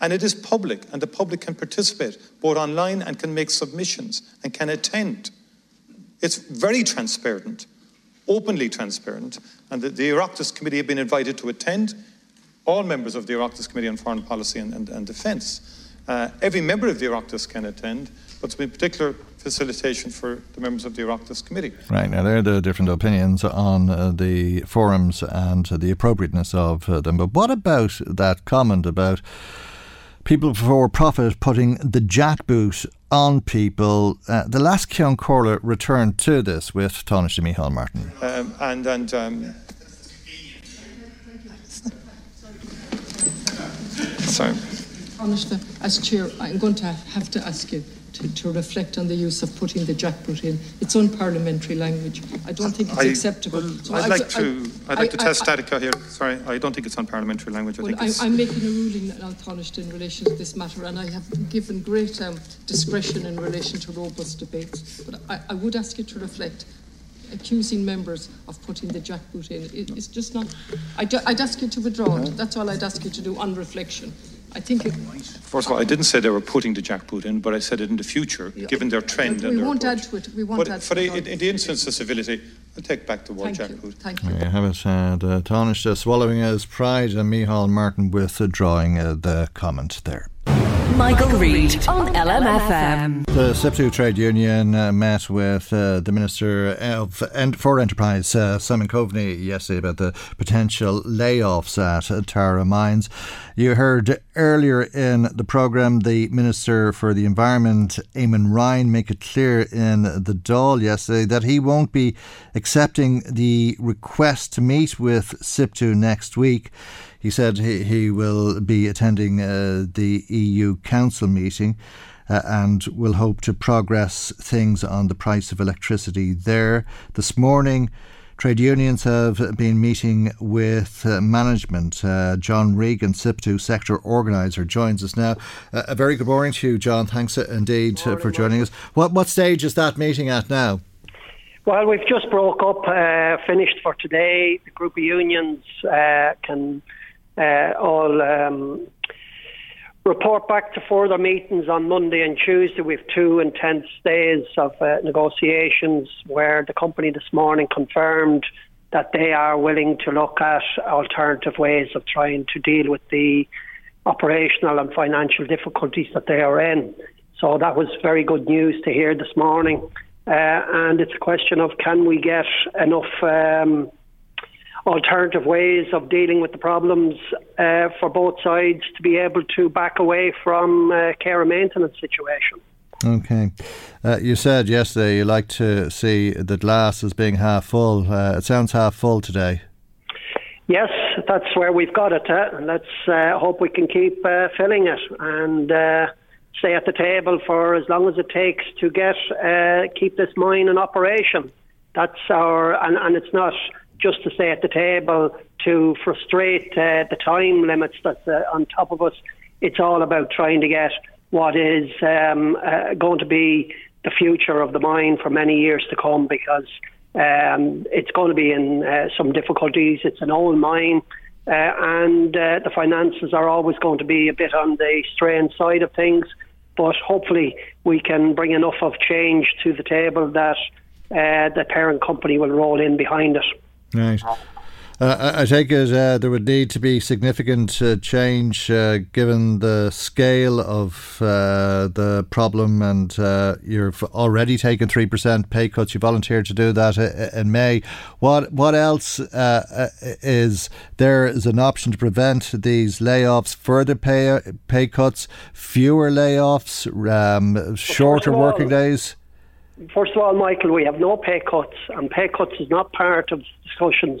And it is public, and the public can participate both online and can make submissions and can attend. It's very transparent, openly transparent, and the, the Oireachtas Committee have been invited to attend. All members of the Oireachtas Committee on Foreign Policy and, and, and Defence. Uh, every member of the Oireachtas can attend, but in particular, facilitation for the members of the Oireachtas Committee. Right, now there are the different opinions on uh, the forums and the appropriateness of uh, them. But what about that comment about people for profit putting the jackboot on people? Uh, the Leas-Cheann Comhairle returned to this with Taoiseach Micheál Martin. Um, and and um, sorry. Taoiseach, as chair, I'm going to have to ask you to, to, reflect on the use of putting the jackboot in. It's unparliamentary language. I don't think it's I, acceptable. Well, so I'd, I, like to, I, would like to test Statica here. Sorry, I don't think it's unparliamentary language. I well, think I'm making a ruling now, Taoiseach, in relation to this matter, and I have given great um, discretion in relation to robust debates. But I, I would ask you to reflect accusing members of putting the jackboot in. It, it's just not. I'd, I'd, ask you to withdraw it. That's all I'd ask you to do on reflection. I think it. First of all, I didn't say they were putting the jackboot in, but I said it in the future, yeah. given their trend. We and won't approach. add to it. We won't but add for to the, it. In, in the instance of civility, I'll take back the word Thank jackboot. You. Thank you. There you have it. Uh, the Taoiseach swallowing his pride and Micheál Martin withdrawing uh, the comment there. Michael, Reade on LMFM. The SIPTU trade union uh, met with uh, the Minister of en- for Enterprise, uh, Simon Coveney, yesterday about the potential layoffs at Tara Mines. You heard earlier in the programme the Minister for the Environment, Eamon Ryan, make it clear in the Dáil yesterday that he won't be accepting the request to meet with SIPTU next week. He said he, he will be attending uh, the EU Council meeting uh, and will hope to progress things on the price of electricity there. This morning, Trade unions have been meeting with uh, management. Uh, John Regan, SIPTU sector organiser, joins us now. Uh, a very good morning to you, John. Thanks uh, indeed morning, for joining morning. us. What, what stage is that meeting at now? Well, we've just broke up, uh, finished for today. The group of unions uh, can all um, report back to further meetings on Monday and Tuesday. We have two intense days of uh, negotiations where the company this morning confirmed that they are willing to look at alternative ways of trying to deal with the operational and financial difficulties that they are in. So that was very good news to hear this morning. Uh, and it's a question of can we get enough um, alternative ways of dealing with the problems uh, for both sides to be able to back away from uh, care and maintenance situation. Okay. Uh, you said yesterday you like to see the glass as being half full. Uh, it sounds half full today. Yes, that's where we've got it. Uh, let's uh, hope we can keep uh, filling it and uh, stay at the table for as long as it takes to get keep this mine in operation. That's our, and, and it's not just to stay at the table to frustrate uh, the time limits that's uh, on top of us. It's all about trying to get what is um, uh, going to be the future of the mine for many years to come because um, it's going to be in uh, some difficulties. It's an old mine. Uh, and uh, the finances are always going to be a bit on the strained side of things, but hopefully we can bring enough of change to the table that the parent company will roll in behind it. Right. Uh, I take it uh, there would need to be significant uh, change uh, given the scale of uh, the problem, and uh, you've already taken three percent pay cuts. You volunteered to do that in May. What what else is there is an option to prevent these layoffs? Further pay pay cuts, fewer layoffs, um, shorter working days. First of all, Michael, we have no pay cuts, and pay cuts is not part of discussions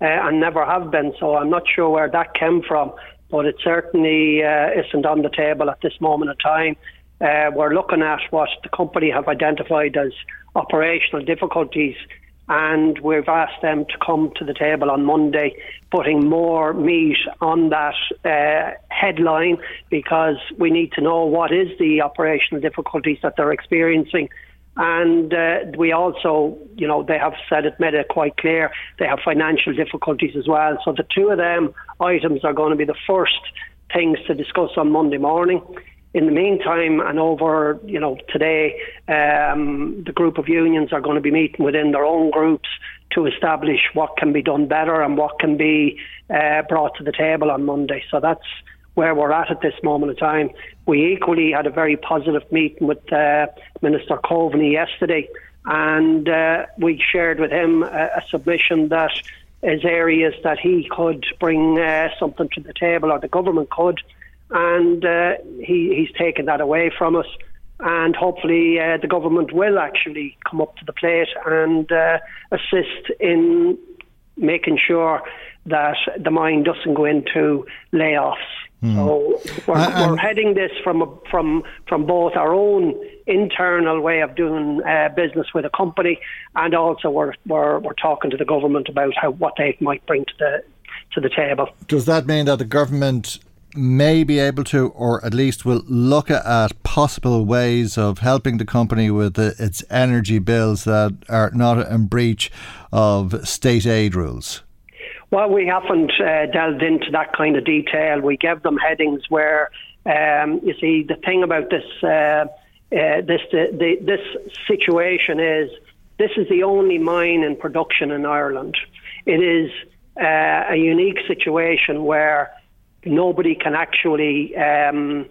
uh, and never have been. So I'm not sure where that came from, but it certainly uh, isn't on the table at this moment in time. Uh, we're looking at what the company have identified as operational difficulties, and we've asked them to come to the table on Monday, putting more meat on that uh, headline because we need to know what is the operational difficulties that they're experiencing and uh, we also, you know, they have said it, made it quite clear they have financial difficulties as well. So the two of them items are going to be the first things to discuss on Monday morning. In the meantime, and over, you know, today, um, the group of unions are going to be meeting within their own groups to establish what can be done better and what can be uh, brought to the table on Monday. So that's where we're at at this moment in time. We equally had a very positive meeting with uh, Minister Coveney yesterday, and uh, we shared with him a, a, submission that is areas that he could bring uh, something to the table, or the government could, and uh, he, he's taken that away from us. And hopefully, uh, the government will actually come up to the plate and uh, assist in making sure that the mine doesn't go into layoffs. Mm. So we're, uh, we're, heading this from from from both our own internal way of doing uh, business with a company, and also we're, we're we're talking to the government about how what they might bring to the to the table. Does that mean that the government may be able to, or at least will look at possible ways of helping the company with the, its energy bills that are not in breach of state aid rules? Well, we haven't uh, delved into that kind of detail. We gave them headings where, um, you see, the thing about this uh, uh, this the, the, this situation is this is the only mine in production in Ireland. It is uh, a unique situation where nobody can actually. Um,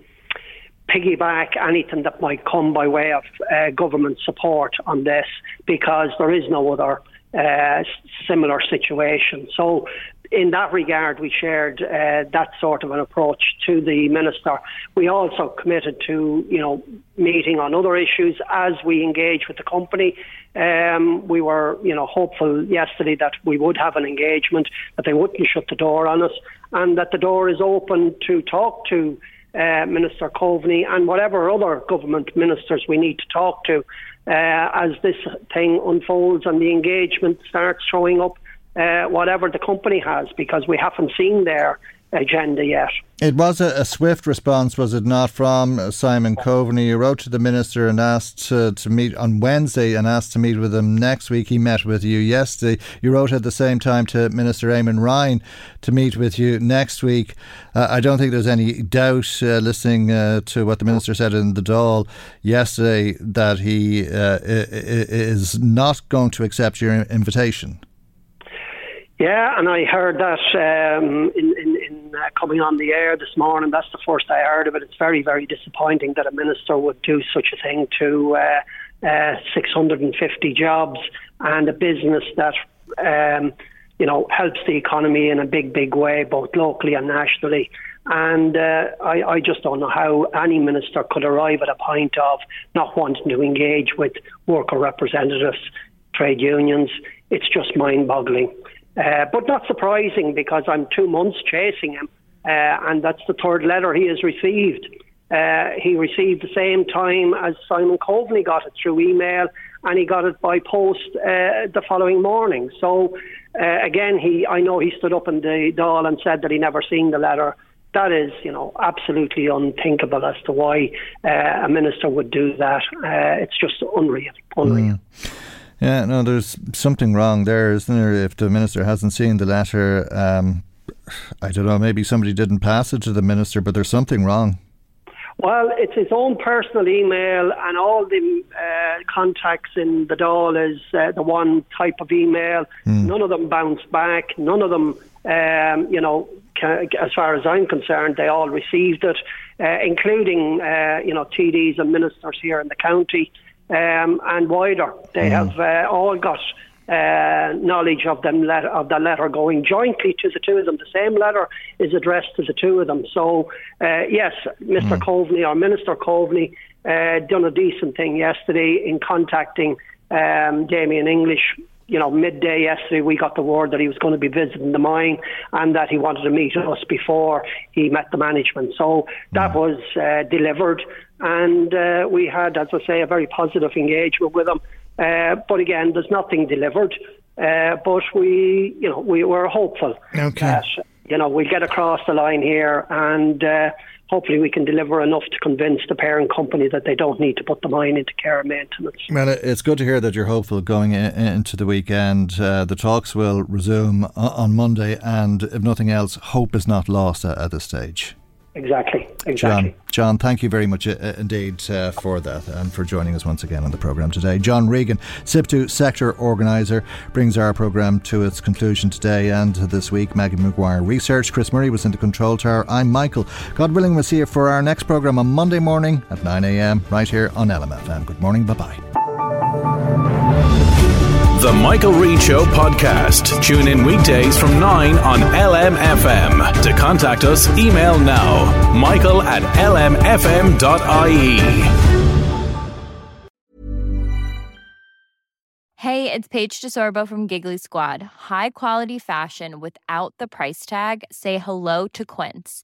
piggyback anything that might come by way of uh, government support on this because there is no other uh, similar situation. So, in that regard, we shared uh, that sort of an approach to the minister. We also committed to, you know, meeting on other issues as we engage with the company. Um, we were, you know, hopeful yesterday that we would have an engagement, that they wouldn't shut the door on us, and that the door is open to talk to uh, Minister Coveney and whatever other government ministers we need to talk to uh, as this thing unfolds and the engagement starts showing up, uh, whatever the company has, because we haven't seen their agenda yet. It was a, a, swift response, was it not, from uh, Simon Coveney? You wrote to the minister and asked to, to meet on Wednesday and asked to meet with him next week. He met with you yesterday. You wrote at the same time to Minister Eamon Ryan to meet with you next week. Uh, I don't think there's any doubt, uh, listening uh, to what the minister said in the Dáil yesterday, that he uh, is not going to accept your invitation. Yeah, and I heard that um, in, in, in uh, coming on the air this morning. That's the first I heard of it. It's very, very disappointing that a minister would do such a thing to uh, uh, 650 jobs and a business that, um, you know, helps the economy in a big, big way, both locally and nationally. And uh, I, I just don't know how any minister could arrive at a point of not wanting to engage with worker representatives, trade unions. It's just mind boggling. Uh, but not surprising because I'm two months chasing him, uh, and that's the third letter he has received. Uh, he received the same time as Simon Coveney got it through email, and he got it by post uh, the following morning. So uh, again, he I know he stood up in the Dáil and said that he never seen the letter. That is, you know, absolutely unthinkable as to why a minister would do that. it's just unreal, unreal. Mm. Yeah, no, there's something wrong there, isn't there? If the minister hasn't seen the letter, um, I don't know, maybe somebody didn't pass it to the minister, but there's something wrong. Well, it's his own personal email, and all the uh, contacts in the Dáil is uh, the one type of email. Mm. None of them bounced back. None of them, um, you know, as far as I'm concerned, they all received it, uh, including, uh, you know, TDs and ministers here in the county um, and wider. They mm. have uh, all got uh, knowledge of them letter, of the letter going jointly to the two of them. The same letter is addressed to the two of them. So uh, yes, Mr. Mm. Coveney or Minister Coveney uh, done a decent thing yesterday in contacting um, Damien English. You know, midday yesterday, we got the word that he was going to be visiting the mine and that he wanted to meet us before he met the management. So that mm. was uh, delivered and uh, we had, as I say, a very positive engagement with them. Uh, but again, there's nothing delivered. Uh, but we, you know, we were hopeful okay. that you know we'll get across the line here, and uh, hopefully we can deliver enough to convince the parent company that they don't need to put the mine into care and maintenance. Well, it's good to hear that you're hopeful going in, into the weekend. Uh, the talks will resume on Monday, and if nothing else, hope is not lost at, at this stage. Exactly, exactly. John, John, thank you very much uh, indeed uh, for that and for joining us once again on the programme today. John Regan, SIPTU Sector Organiser, brings our programme to its conclusion today and this week. Maggie McGuire Research, Chris Murray was in the control tower. I'm Michael. God willing, we'll see you for our next programme on Monday morning at 9am right here on LMFM. Good morning, bye bye. The Michael Reade Show podcast. Tune in weekdays from 9 on LMFM. To contact us, email now michael at lmfm.ie. Hey, it's Paige DeSorbo from Giggly Squad. High quality fashion without the price tag? Say hello to Quince.